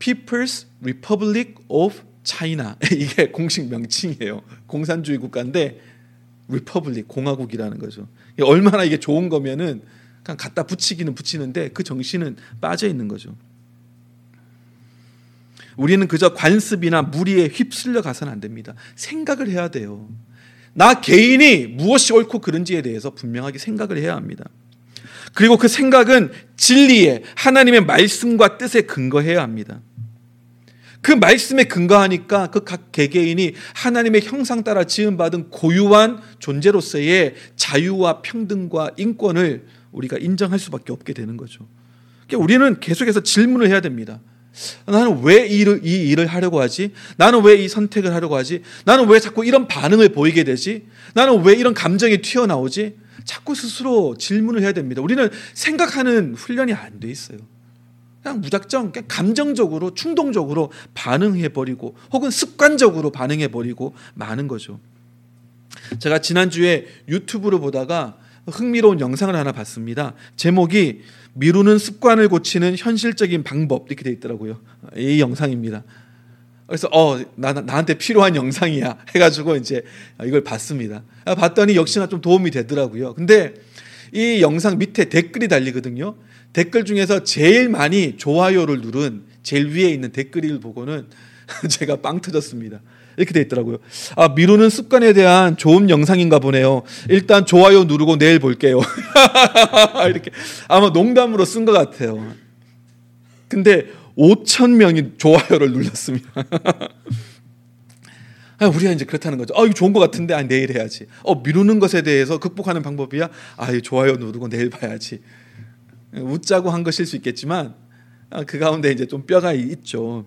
People's Republic of China 이게 공식 명칭이에요. 공산주의 국가인데 republic 공화국이라는 거죠. 얼마나 이게 좋은 거면은 그냥 갖다 붙이기는 붙이는데 그 정신은 빠져 있는 거죠. 우리는 그저 관습이나 무리에 휩쓸려 가서는 안 됩니다. 생각을 해야 돼요. 나 개인이 무엇이 옳고 그른지에 대해서 분명하게 생각을 해야 합니다. 그리고 그 생각은 진리에 하나님의 말씀과 뜻에 근거해야 합니다. 그 말씀에 근거하니까 그 각 개개인이 하나님의 형상 따라 지음받은 고유한 존재로서의 자유와 평등과 인권을 우리가 인정할 수밖에 없게 되는 거죠. 그러니까 우리는 계속해서 질문을 해야 됩니다. 나는 왜 이 일을, 이 일을 하려고 하지? 나는 왜 이 선택을 하려고 하지? 나는 왜 자꾸 이런 반응을 보이게 되지? 나는 왜 이런 감정이 튀어나오지? 자꾸 스스로 질문을 해야 됩니다. 우리는 생각하는 훈련이 안 돼 있어요. 그냥 무작정, 그냥 감정적으로, 충동적으로 반응해버리고, 혹은 습관적으로 반응해버리고 많은 거죠. 제가 지난주에 유튜브로 보다가 흥미로운 영상을 하나 봤습니다. 제목이 미루는 습관을 고치는 현실적인 방법 이렇게 돼 있더라고요. 이 영상입니다. 그래서 어 나, 나한테 필요한 영상이야 해가지고 이제 이걸 봤습니다. 봤더니 역시나 좀 도움이 되더라고요. 근데 이 영상 밑에 댓글이 달리거든요. 댓글 중에서 제일 많이 좋아요를 누른 제일 위에 있는 댓글을 보고는 제가 빵 터졌습니다. 이렇게 돼 있더라고요. 아, 미루는 습관에 대한 좋은 영상인가 보네요. 일단 좋아요 누르고 내일 볼게요. 이렇게 아마 농담으로 쓴 것 같아요. 근데 5천 명이 좋아요를 눌렀습니다. 아, 우리가 이제 그렇다는 거죠. 아, 이거 좋은 것 같은데, 아, 내일 해야지. 어, 미루는 것에 대해서 극복하는 방법이야. 아, 이 좋아요 누르고 내일 봐야지. 웃자고 한 것일 수 있겠지만 아, 그 가운데 이제 좀 뼈가 있죠.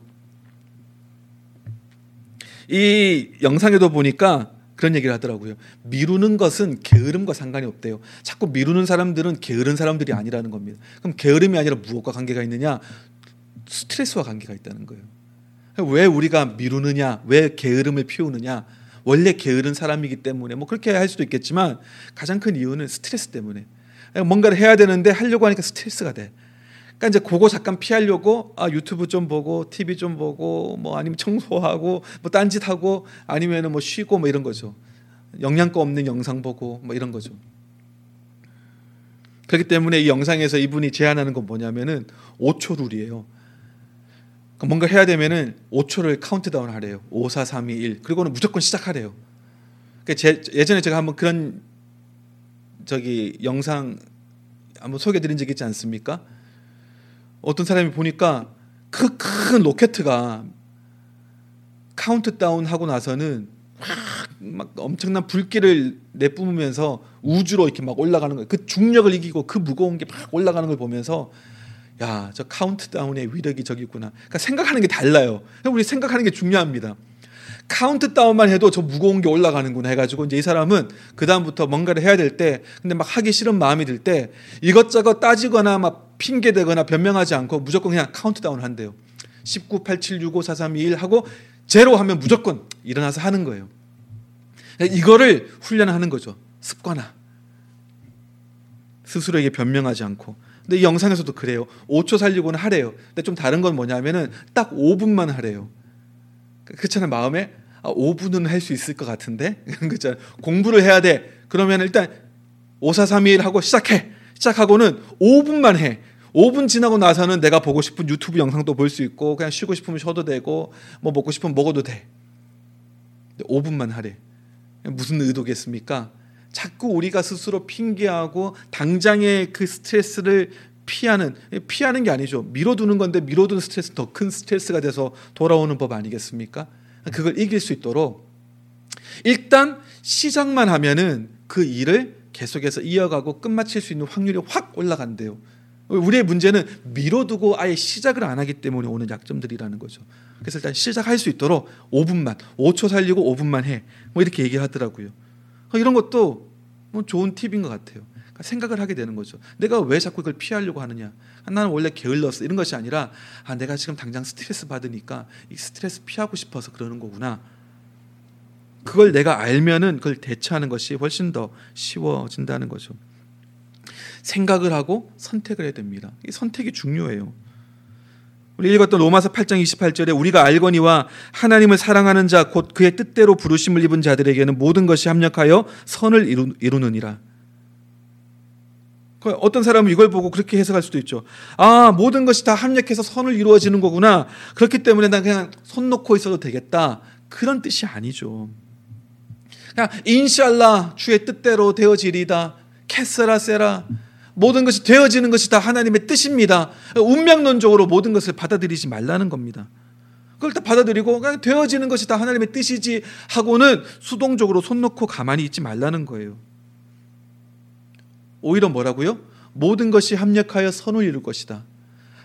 이 영상에도 보니까 그런 얘기를 하더라고요. 미루는 것은 게으름과 상관이 없대요. 자꾸 미루는 사람들은 게으른 사람들이 아니라는 겁니다. 그럼 게으름이 아니라 무엇과 관계가 있느냐? 스트레스와 관계가 있다는 거예요. 왜 우리가 미루느냐? 왜 게으름을 피우느냐? 원래 게으른 사람이기 때문에 뭐 그렇게 할 수도 있겠지만 가장 큰 이유는 스트레스 때문에 뭔가를 해야 되는데 하려고 하니까 스트레스가 돼. 그러니까 이제 그거 잠깐 피하려고 아 유튜브 좀 보고 TV 좀 보고 뭐 아니면 청소하고 뭐 딴짓 하고 아니면은 뭐 쉬고 뭐 이런 거죠. 영양가 없는 영상 보고 뭐 이런 거죠. 그렇기 때문에 이 영상에서 이분이 제안하는 건 뭐냐면은 5초 룰이에요. 그러니까 뭔가 해야 되면은 5초를 카운트다운 하래요. 5, 4, 3, 2, 1. 그리고는 무조건 시작하래요. 그러니까 제, 예전에 제가 한번 그런 저기 영상 한번 소개해 드린 적 있지 않습니까? 어떤 사람이 보니까 그 큰 로켓가 카운트다운 하고 나서는 막 엄청난 불길을 내뿜으면서 우주로 이렇게 막 올라가는 거예요. 그 중력을 이기고 그 무거운 게 막 올라가는 걸 보면서 야, 저 카운트다운의 위력이 저기 있구나. 그러니까 생각하는 게 달라요. 우리 생각하는 게 중요합니다. 카운트다운만 해도 저 무거운 게 올라가는구나 해가지고 이제 이 사람은 그 다음부터 뭔가를 해야 될 때 근데 막 하기 싫은 마음이 들 때 이것저것 따지거나 막 핑계 대거나 변명하지 않고 무조건 그냥 카운트다운 한대요. 19, 8, 7, 6, 5, 4, 3, 2, 1 하고 제로 하면 무조건 일어나서 하는 거예요. 이거를 훈련하는 거죠. 습관화. 스스로에게 변명하지 않고. 근데 이 영상에서도 그래요. 5초 살리고는 하래요. 근데 좀 다른 건 뭐냐면은 딱 5분만 하래요. 그렇잖아요. 마음에 아, 5분은 할 수 있을 것 같은데. 그렇잖아요. 공부를 해야 돼. 그러면 일단 5, 4, 3, 2, 1 하고 시작해. 시작하고는 5분만 해. 5분 지나고 나서는 내가 보고 싶은 유튜브 영상도 볼 수 있고 그냥 쉬고 싶으면 쉬어도 되고 뭐 먹고 싶으면 먹어도 돼. 5분만 하래. 무슨 의도겠습니까? 자꾸 우리가 스스로 핑계하고 당장의 그 스트레스를 피하는 피하는 게 아니죠. 미뤄두는 건데 미뤄둔 스트레스 더 큰 스트레스가 돼서 돌아오는 법 아니겠습니까? 그걸 이길 수 있도록 일단 시작만 하면은 그 일을 계속해서 이어가고 끝마칠 수 있는 확률이 확 올라간대요. 우리의 문제는 미뤄두고 아예 시작을 안 하기 때문에 오는 약점들이라는 거죠. 그래서 일단 시작할 수 있도록 5분만, 5초 살리고 5분만 해. 뭐 이렇게 얘기를 하더라고요. 이런 것도 뭐 좋은 팁인 것 같아요. 그러니까 생각을 하게 되는 거죠. 내가 왜 자꾸 이걸 피하려고 하느냐? 나는 원래 게을렀어. 이런 것이 아니라 아, 내가 지금 당장 스트레스 받으니까 이 스트레스 피하고 싶어서 그러는 거구나. 그걸 내가 알면은 그걸 대처하는 것이 훨씬 더 쉬워진다는 거죠. 생각을 하고 선택을 해야 됩니다. 이 선택이 중요해요. 우리 읽었던 로마서 8장 28절에 우리가 알거니와 하나님을 사랑하는 자 곧 그의 뜻대로 부르심을 입은 자들에게는 모든 것이 합력하여 선을 이루, 이루느니라. 그 어떤 사람은 이걸 보고 그렇게 해석할 수도 있죠. 아, 모든 것이 다 합력해서 선을 이루어지는 거구나. 그렇기 때문에 난 그냥 손 놓고 있어도 되겠다. 그런 뜻이 아니죠. 그냥 인샬라 주의 뜻대로 되어지리다. 캐스라 세라 모든 것이 되어지는 것이 다 하나님의 뜻입니다. 운명론적으로 모든 것을 받아들이지 말라는 겁니다. 그걸 다 받아들이고 그냥 되어지는 것이 다 하나님의 뜻이지 하고는 수동적으로 손 놓고 가만히 있지 말라는 거예요. 오히려 뭐라고요? 모든 것이 합력하여 선을 이룰 것이다.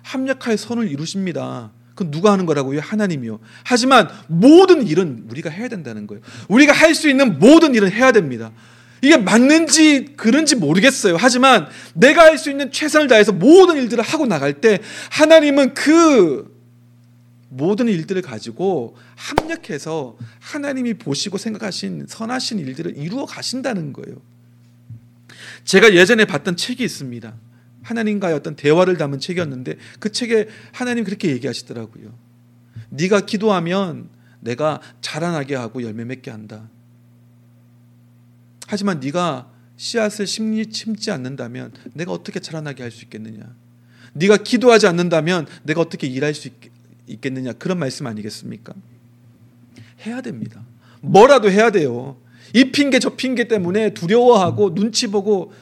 합력하여 선을 이루십니다. 그건 누가 하는 거라고요? 하나님이요. 하지만 모든 일은 우리가 해야 된다는 거예요. 우리가 할 수 있는 모든 일은 해야 됩니다. 이게 맞는지 그런지 모르겠어요. 하지만 내가 할 수 있는 최선을 다해서 모든 일들을 하고 나갈 때 하나님은 그 모든 일들을 가지고 합력해서 하나님이 보시고 생각하신 선하신 일들을 이루어 가신다는 거예요. 제가 예전에 봤던 책이 있습니다. 하나님과의 어떤 대화를 담은 책이었는데 그 책에 하나님 그렇게 얘기하시더라고요. 네가 기도하면 내가 자라나게 하고 열매 맺게 한다. 하지만 네가 씨앗을 심리 심지 않는다면 내가 어떻게 자라나게 할 수 있겠느냐? 네가 기도하지 않는다면 내가 어떻게 일할 수 있, 겠느냐 그런 말씀 아니겠습니까? 해야 됩니다. 뭐라도 해야 돼요. 이 핑계 저 핑계 때문에 두려워하고 눈치 보고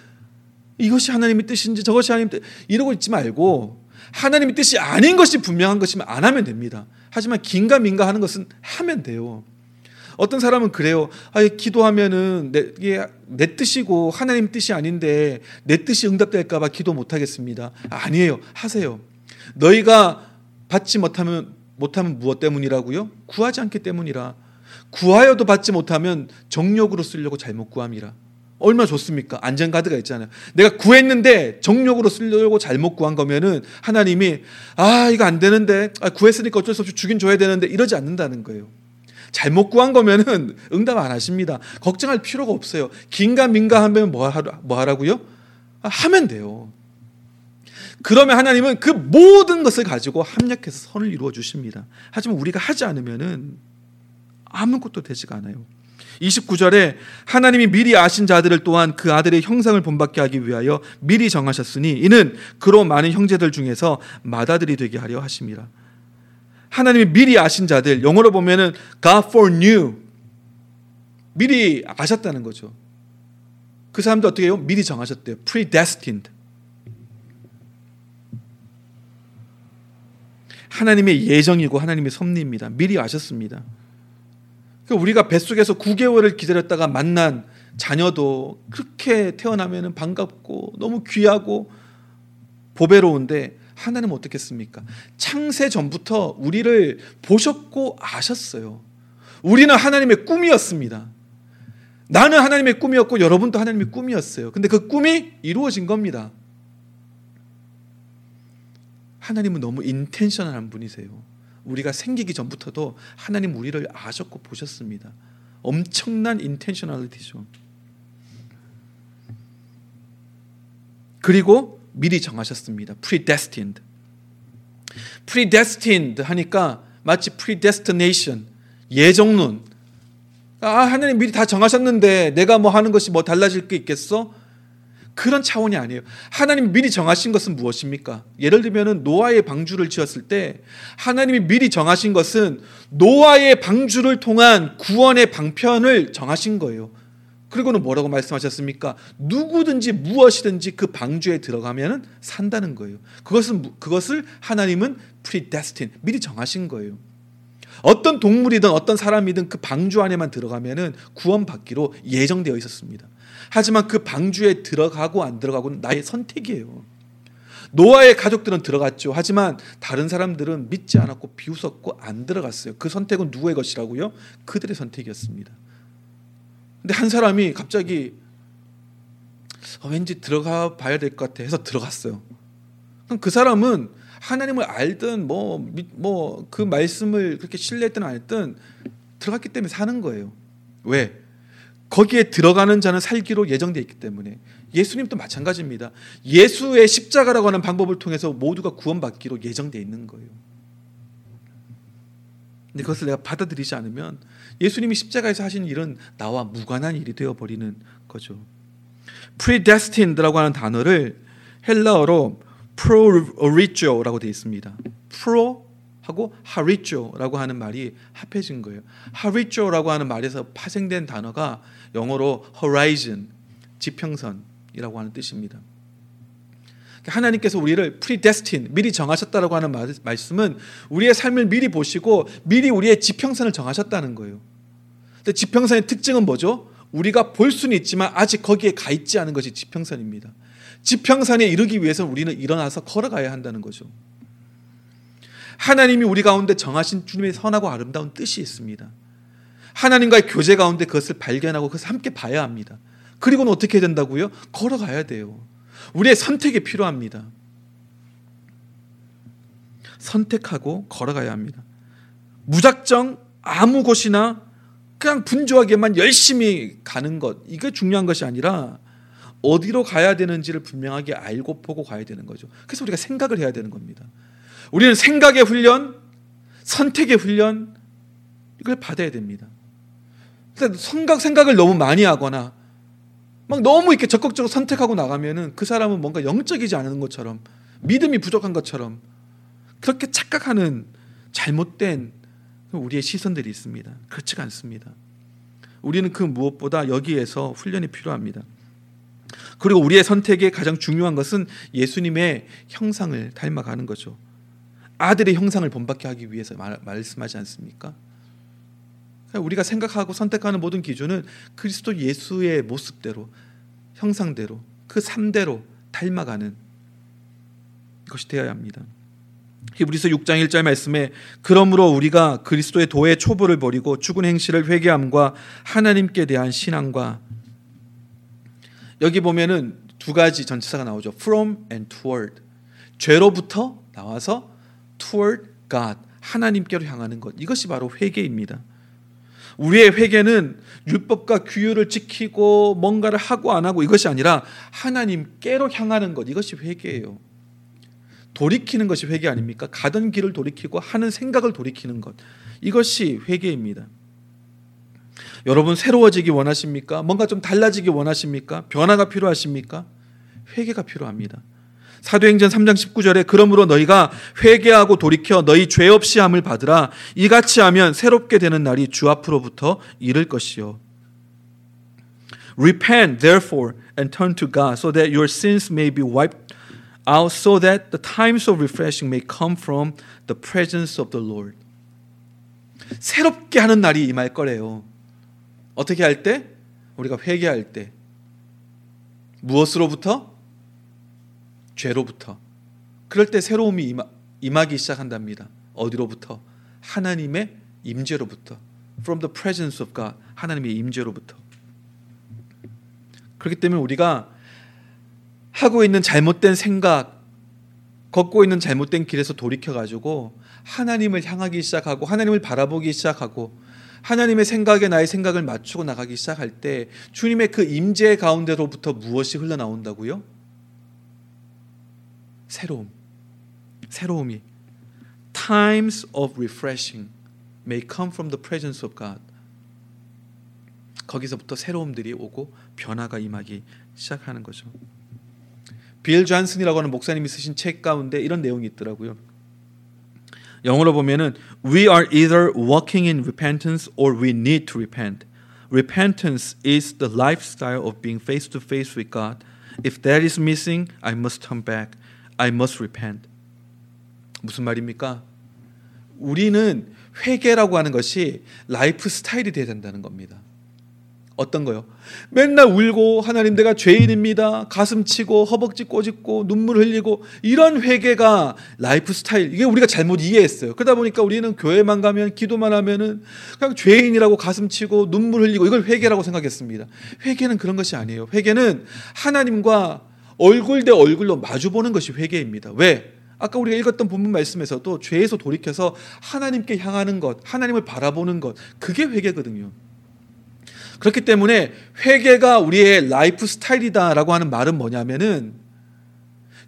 이것이 하나님의 뜻인지 저것이 하나님의 뜻 이러고 있지 말고 하나님의 뜻이 아닌 것이 분명한 것이면 안 하면 됩니다. 하지만 긴가민가 하는 것은 하면 돼요. 어떤 사람은 그래요. 아, 기도하면은 내, 이게 내 뜻이고 하나님 뜻이 아닌데 내 뜻이 응답될까봐 기도 못하겠습니다. 아니에요. 하세요. 너희가 받지 못하면 못하면 무엇 때문이라고요? 구하지 않기 때문이라. 구하여도 받지 못하면 정욕으로 쓰려고 잘못 구함이라. 얼마나 좋습니까? 안전가드가 있잖아요. 내가 구했는데 정욕으로 쓰려고 잘못 구한 거면은 하나님이 아 이거 안 되는데 아, 구했으니까 어쩔 수 없이 주긴 줘야 되는데 이러지 않는다는 거예요. 잘못 구한 거면은 응답 안 하십니다. 걱정할 필요가 없어요. 긴가 민가 하면 뭐, 뭐 하라고요? 아, 하면 돼요. 그러면 하나님은 그 모든 것을 가지고 합력해서 선을 이루어 주십니다. 하지만 우리가 하지 않으면은 아무것도 되지가 않아요. 29절에 하나님이 미리 아신 자들을 또한 그 아들의 형상을 본받게 하기 위하여 미리 정하셨으니 이는 그로 많은 형제들 중에서 맏아들이 되게 하려 하심이라. 하나님이 미리 아신 자들 영어로 보면은 God foreknew 미리 아셨다는 거죠. 그 사람도 어떻게 해요? 미리 정하셨대요. predestined. 하나님의 예정이고 하나님의 섭리입니다. 미리 아셨습니다. 그 우리가 뱃속에서 9개월을 기다렸다가 만난 자녀도 그렇게 태어나면 반갑고 너무 귀하고 보배로운데 하나님은 어떻겠습니까? 창세 전부터 우리를 보셨고 아셨어요. 우리는 하나님의 꿈이었습니다. 나는 하나님의 꿈이었고 여러분도 하나님의 꿈이었어요. 근데 그 꿈이 이루어진 겁니다. 하나님은 너무 인텐셔널한 분이세요. 우리가 생기기 전부터도 하나님 우리를 아셨고 보셨습니다. 엄청난 인텐셔널리티죠. 그리고 미리 정하셨습니다. predestined. predestined 하니까 마치 predestination 예정론. 아, 하나님 미리 다 정하셨는데 내가 뭐 하는 것이 뭐 달라질 게 있겠어? 그런 차원이 아니에요. 하나님 미리 정하신 것은 무엇입니까? 예를 들면 노아의 방주를 지었을 때 하나님이 미리 정하신 것은 노아의 방주를 통한 구원의 방편을 정하신 거예요. 그리고는 뭐라고 말씀하셨습니까? 누구든지 무엇이든지 그 방주에 들어가면 산다는 거예요. 그것은 그것을 하나님은 predestined 미리 정하신 거예요. 어떤 동물이든 어떤 사람이든 그 방주 안에만 들어가면은 구원받기로 예정되어 있었습니다. 하지만 그 방주에 들어가고 안 들어가고는 나의 선택이에요. 노아의 가족들은 들어갔죠. 하지만 다른 사람들은 믿지 않았고 비웃었고 안 들어갔어요. 그 선택은 누구의 것이라고요? 그들의 선택이었습니다. 근데 한 사람이 갑자기 어, 왠지 들어가 봐야 될 것 같아 해서 들어갔어요. 그럼 그 사람은 하나님을 알든 뭐 뭐 그 말씀을 그렇게 신뢰했든 안 했든 들어갔기 때문에 사는 거예요. 왜? 거기에 들어가는 자는 살기로 예정되어 있기 때문에 예수님도 마찬가지입니다. 예수의 십자가라고 하는 방법을 통해서 모두가 구원받기로 예정되어 있는 거예요. 근데 그것을 내가 받아들이지 않으면 예수님이 십자가에서 하신 일은 나와 무관한 일이 되어 버리는 거죠. predestined라고 하는 단어를 헬라어로 proritio라고 되어 있습니다. pro 하고 하리쪼라고 하는 말이 합해진 거예요. 하리쪼라고 하는 말에서 파생된 단어가 영어로 horizon, 지평선이라고 하는 뜻입니다. 하나님께서 우리를 predestined, 미리 정하셨다라고 하는 말씀은 우리의 삶을 미리 보시고 미리 우리의 지평선을 정하셨다는 거예요. 근데 지평선의 특징은 뭐죠? 우리가 볼 수는 있지만 아직 거기에 가 있지 않은 것이 지평선입니다. 지평선에 이르기 위해서는 우리는 일어나서 걸어가야 한다는 거죠. 하나님이 우리 가운데 정하신 주님의 선하고 아름다운 뜻이 있습니다. 하나님과의 교제 가운데 그것을 발견하고 그것을 함께 봐야 합니다. 그리고는 어떻게 해야 된다고요? 걸어가야 돼요. 우리의 선택이 필요합니다. 선택하고 걸어가야 합니다. 무작정 아무 곳이나 그냥 분주하게만 열심히 가는 것 이게 중요한 것이 아니라 어디로 가야 되는지를 분명하게 알고 보고 가야 되는 거죠. 그래서 우리가 생각을 해야 되는 겁니다. 우리는 생각의 훈련, 선택의 훈련 이걸 받아야 됩니다. 생각 생각을 너무 많이 하거나 막 너무 이렇게 적극적으로 선택하고 나가면은 그 사람은 뭔가 영적이지 않은 것처럼 믿음이 부족한 것처럼 그렇게 착각하는 잘못된 우리의 시선들이 있습니다. 그렇지가 않습니다. 우리는 그 무엇보다 여기에서 훈련이 필요합니다. 그리고 우리의 선택의 가장 중요한 것은 예수님의 형상을 닮아가는 거죠. 아들의 형상을 본받게 하기 위해서 말, 말씀하지 않습니까? 우리가 생각하고 선택하는 모든 기준은 그리스도 예수의 모습대로 형상대로 그 삶대로 닮아가는 것이 되어야 합니다. 히브리서 6장 1절 말씀에 그러므로 우리가 그리스도의 도의 초보를 버리고 죽은 행실을 회개함과 하나님께 대한 신앙과 여기 보면은 두 가지 전치사가 나오죠. from and toward. 죄로부터 나와서 toward God. 하나님께로 향하는 것. 이것이 바로 회개입니다. 우리의 회개는 율법과 규율을 지키고 뭔가를 하고 안 하고 이것이 아니라 하나님께로 향하는 것. 이것이 회개예요. 돌이키는 것이 회개 아닙니까? 가던 길을 돌이키고 하는 생각을 돌이키는 것. 이것이 회개입니다. 여러분 새로워지기 원하십니까? 뭔가 좀 달라지기 원하십니까? 변화가 필요하십니까? 회개가 필요합니다. 사도행전 3장 19절에 그러므로 너희가 회개하고 돌이켜 너희 죄 없이 함을 받으라 이같이 하면 새롭게 되는 날이 주 앞으로부터 이를 것이요 Repent therefore and turn to God so that your sins may be wiped out so that the times of refreshing may come from the presence of the Lord. 새롭게 하는 날이 임할 거래요. 어떻게 할 때? 우리가 회개할 때. 무엇으로부터? 죄로부터. 그럴 때 새로움이 임하, 임하기 시작한답니다. 어디로부터? 하나님의 임재로부터. From the presence of God. 하나님의 임재로부터. 그렇기 때문에 우리가 하고 있는 잘못된 생각, 걷고 있는 잘못된 길에서 돌이켜 가지고 하나님을 향하기 시작하고 하나님을 바라보기 시작하고 하나님의 생각에 나의 생각을 맞추고 나가기 시작할 때 주님의 그 임재 가운데로부터 무엇이 흘러나온다고요? 새로움. 새로움이 times of refreshing may come from the presence of God. 거기서부터 새로움들이 오고 변화가 임하기 시작하는 거죠. 빌 존슨이라고 하는 목사님이 쓰신 책 가운데 이런 내용이 있더라고요. 영어로 보면은 we are either walking in repentance or we need to repent. Repentance is the lifestyle of being face to face with God. If that is missing, I must turn back. I must repent. 무슨 말입니까? 우리는 회개라고 하는 것이 라이프 스타일이 되어야 된다는 겁니다. 어떤 거요? 맨날 울고 하나님 내가 죄인입니다. 가슴 치고 허벅지 꼬집고 눈물 흘리고 이런 회개가 라이프 스타일. 이게 우리가 잘못 이해했어요. 그러다 보니까 우리는 교회만 가면 기도만 하면은 그냥 죄인이라고 가슴 치고 눈물 흘리고 이걸 회개라고 생각했습니다. 회개는 그런 것이 아니에요. 회개는 하나님과 얼굴 대 얼굴로 마주 보는 것이 회개입니다. 왜? 아까 우리가 읽었던 본문 말씀에서도 죄에서 돌이켜서 하나님께 향하는 것, 하나님을 바라보는 것, 그게 회개거든요. 그렇기 때문에 회개가 우리의 라이프 스타일이다라고 하는 말은 뭐냐면은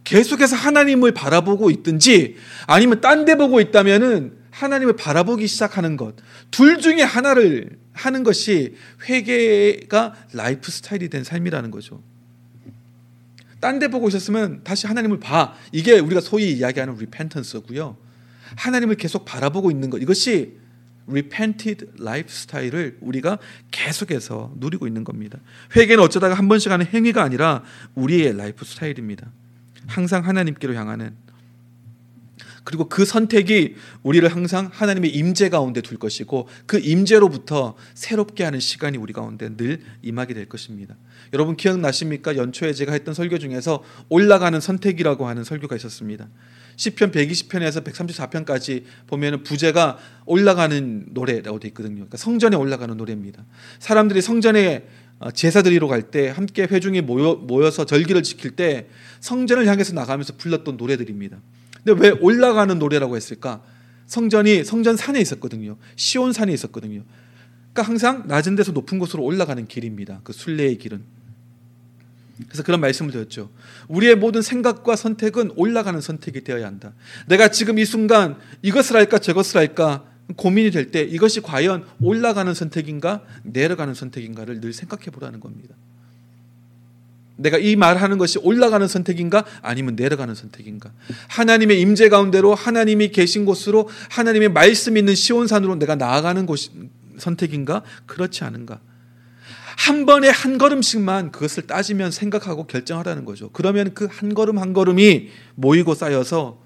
계속해서 하나님을 바라보고 있든지 아니면 딴 데 보고 있다면은 하나님을 바라보기 시작하는 것. 둘 중에 하나를 하는 것이 회개가 라이프 스타일이 된 삶이라는 거죠. 딴 데 보고 있었으면 다시 하나님을 봐. 이게 우리가 소위 이야기하는 repentance고요. 하나님을 계속 바라보고 있는 것. 이것이 repented lifestyle을 우리가 계속해서 누리고 있는 겁니다. 회개는 어쩌다가 한 번씩 하는 행위가 아니라 우리의 라이프 스타일입니다. 항상 하나님께로 향하는 그리고 그 선택이 우리를 항상 하나님의 임재 가운데 둘 것이고 그 임재로부터 새롭게 하는 시간이 우리 가운데 늘 임하게 될 것입니다. 여러분 기억나십니까? 연초에 제가 했던 설교 중에서 올라가는 선택이라고 하는 설교가 있었습니다. 시편 120편에서 134편까지 보면은 부제가 올라가는 노래라고 돼 있거든요. 그러니까 성전에 올라가는 노래입니다. 사람들이 성전에 어, 제사 드리러 갈 때 함께 회중이 모여, 모여 서 절기를 지킬 때 성전을 향해서 나가면서 불렀던 노래들입니다. 근데 왜 올라가는 노래라고 했을까? 성전이 성전 산에 있었거든요. 시온 산에 있었거든요. 그러니까 항상 낮은 데서 높은 곳으로 올라가는 길입니다. 그 순례의 길은. 그래서 그런 말씀을 드렸죠. 우리의 모든 생각과 선택은 올라가는 선택이 되어야 한다. 내가 지금 이 순간 이것을 할까 저것을 할까 고민이 될 때 이것이 과연 올라가는 선택인가 내려가는 선택인가를 늘 생각해 보라는 겁니다. 내가 이 말하는 것이 올라가는 선택인가 아니면 내려가는 선택인가? 하나님의 임재 가운데로 하나님이 계신 곳으로 하나님의 말씀 있는 시온산으로 내가 나아가는 곳 선택인가? 그렇지 않은가? 한 번에 한 걸음씩만 그것을 따지면 생각하고 결정하라는 거죠. 그러면 그 한 걸음 한 걸음이 모이고 쌓여서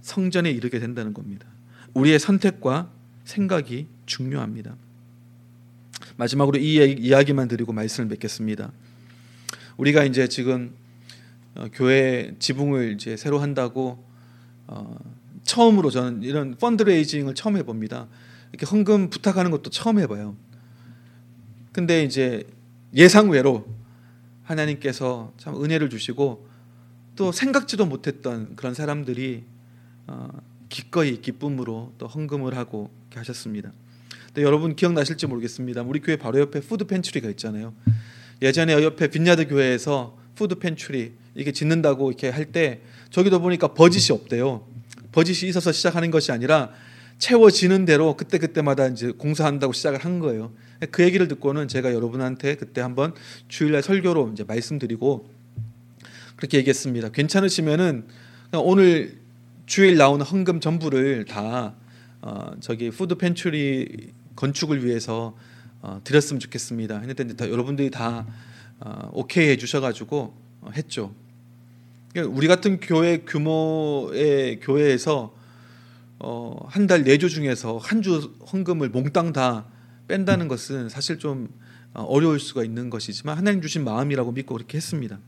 성전에 이르게 된다는 겁니다. 우리의 선택과 생각이 중요합니다. 마지막으로 이 이야기만 드리고 말씀을 맺겠습니다. 우리가 이제 지금 어, 교회 지붕을 이제 새로 한다고 어, 처음으로 저는 이런 펀드레이징을 처음 해봅니다. 이렇게 헌금 부탁하는 것도 처음 해봐요. 근데 이제 예상 외로 하나님께서 참 은혜를 주시고 또 생각지도 못했던 그런 사람들이 어, 기꺼이 기쁨으로 또 헌금을 하고 하셨습니다. 근데 여러분 기억나실지 모르겠습니다. 우리 교회 바로 옆에 food pantry가 있잖아요. 예전에 옆에 빈야드 교회에서 food pantry 이게 짓는다고 이렇게 할 때 저기도 보니까 버짓이 없대요. 버짓이 있어서 시작하는 것이 아니라 채워지는 대로 그때 그때마다 이제 공사한다고 시작을 한 거예요. 그 얘기를 듣고는 제가 여러분한테 그때 한번 주일날 설교로 이제 말씀드리고 그렇게 얘기했습니다. 괜찮으시면은 오늘 주일 나오는 헌금 전부를 다 어, 저기 food pantry 건축을 위해서 어, 드렸으면 좋겠습니다. 했는데 다, 여러분들이 다 어, 오케이 해주셔가지고 어, 했죠. 그러니까 우리 같은 교회 규모의 교회에서 어, 한달 네 주 중에서 한 주 헌금을 몽땅 다 뺀다는 것은 사실 좀 어, 어려울 수가 있는 것이지만 하나님 주신 마음이라고 믿고 그렇게 했습니다.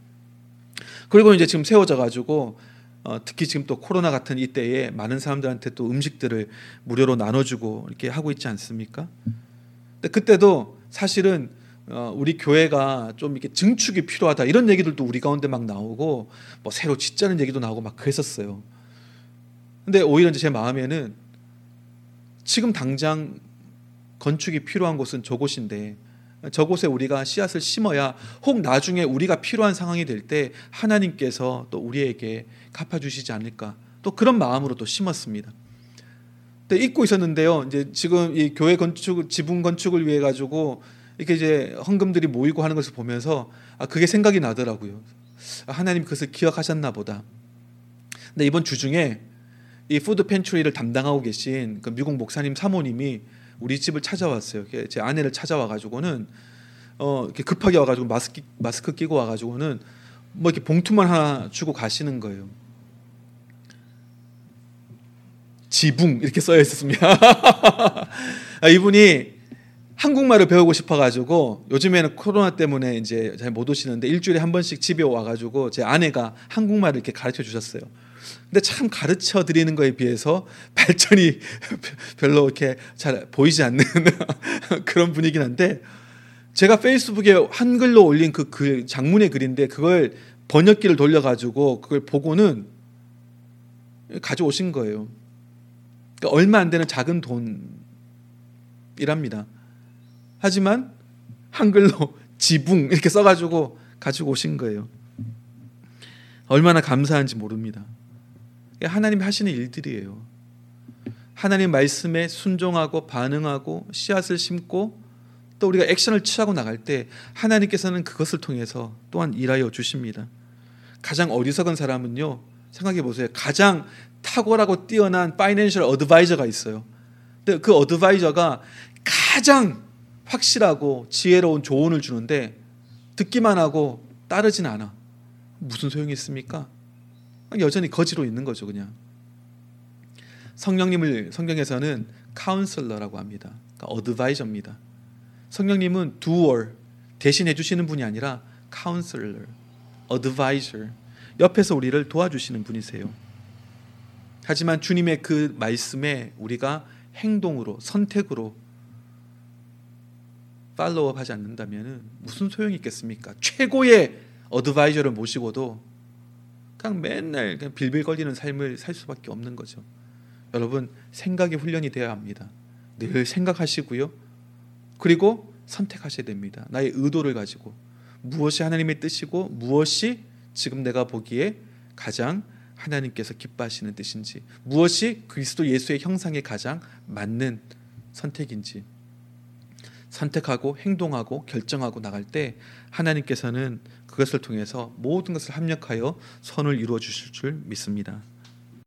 그리고 이제 지금 세워져 가지고 어, 특히 지금 또 코로나 같은 이때에 많은 사람들한테 또 음식들을 무료로 나눠주고 이렇게 하고 있지 않습니까? 근데 그때도 사실은 어, 우리 교회가 좀 이렇게 증축이 필요하다 이런 얘기들도 우리 가운데 막 나오고 뭐 새로 짓자는 얘기도 나오고 막 그랬었어요. 근데 오히려 이제 제 마음에는 지금 당장 건축이 필요한 곳은 저곳인데 저곳에 우리가 씨앗을 심어야 혹 나중에 우리가 필요한 상황이 될 때 하나님께서 또 우리에게 갚아 주시지 않을까 또 그런 마음으로 또 심었습니다. 근데 잊고 있었는데요. 이제 지금 이 교회 건축 지붕 건축을 위해 가지고 이렇게 이제 헌금들이 모이고 하는 것을 보면서 아 그게 생각이 나더라고요. 아, 하나님 그것을 기억하셨나 보다. 근데 이번 주 중에 이 푸드 펜츄리를 담당하고 계신 그 미국 목사님 사모님이 우리 집을 찾아왔어요. 제 아내를 찾아와 가지고는 어 이렇게 급하게 와 가지고 마스크 마스크 끼고 와 가지고는 뭐 이렇게 봉투만 하나 주고 가시는 거예요. 지붕 이렇게 써 있었습니다. 아, 이분이 한국말을 배우고 싶어 가지고 요즘에는 코로나 때문에 이제 잘 못 오시는데 일주일에 한 번씩 집에 와 가지고 제 아내가 한국말을 이렇게 가르쳐 주셨어요. 근데 참 가르쳐 드리는 거에 비해서 발전이 별로 이렇게 잘 보이지 않는 그런 분이긴 한데 제가 페이스북에 한글로 올린 그 글, 장문의 글인데 그걸 번역기를 돌려가지고 그걸 보고는 가져오신 거예요. 그러니까 얼마 안 되는 작은 돈이랍니다. 하지만 한글로 지붕 이렇게 써가지고 가지고 오신 거예요. 얼마나 감사한지 모릅니다. 하나님이 하시는 일들이에요. 하나님 말씀에 순종하고 반응하고 씨앗을 심고 또 우리가 액션을 취하고 나갈 때 하나님께서는 그것을 통해서 또한 일하여 주십니다. 가장 어리석은 사람은요. 생각해 보세요. 가장 탁월하고 뛰어난 파이낸셜 어드바이저가 있어요. 근데 그 어드바이저가 가장 확실하고 지혜로운 조언을 주는데 듣기만 하고 따르진 않아. 무슨 소용이 있습니까? 여전히 거지로 있는 거죠, 그냥. 성령님을 성경에서는 카운슬러라고 합니다. 그러니까 advisor입니다. 성령님은 doer 대신해 주시는 분이 아니라 카운슬러, advisor 옆에서 우리를 도와주시는 분이세요. 하지만 주님의 그 말씀에 우리가 행동으로 선택으로 팔로우업 하지 않는다면 무슨 소용이 있겠습니까? 최고의 어드바이저를 모시고도 그냥 맨날 그냥 빌빌거리는 삶을 살 수밖에 없는 거죠. 여러분 생각의 훈련이 되어야 합니다. 늘 생각하시고요. 그리고 선택하셔야 됩니다. 나의 의도를 가지고 무엇이 하나님의 뜻이고 무엇이 지금 내가 보기에 가장 하나님께서 기뻐하시는 뜻인지 무엇이 그리스도 예수의 형상에 가장 맞는 선택인지 선택하고 행동하고 결정하고 나갈 때 하나님께서는 그것을 통해서 모든 것을 합력하여 선을 이루어 주실 줄 믿습니다.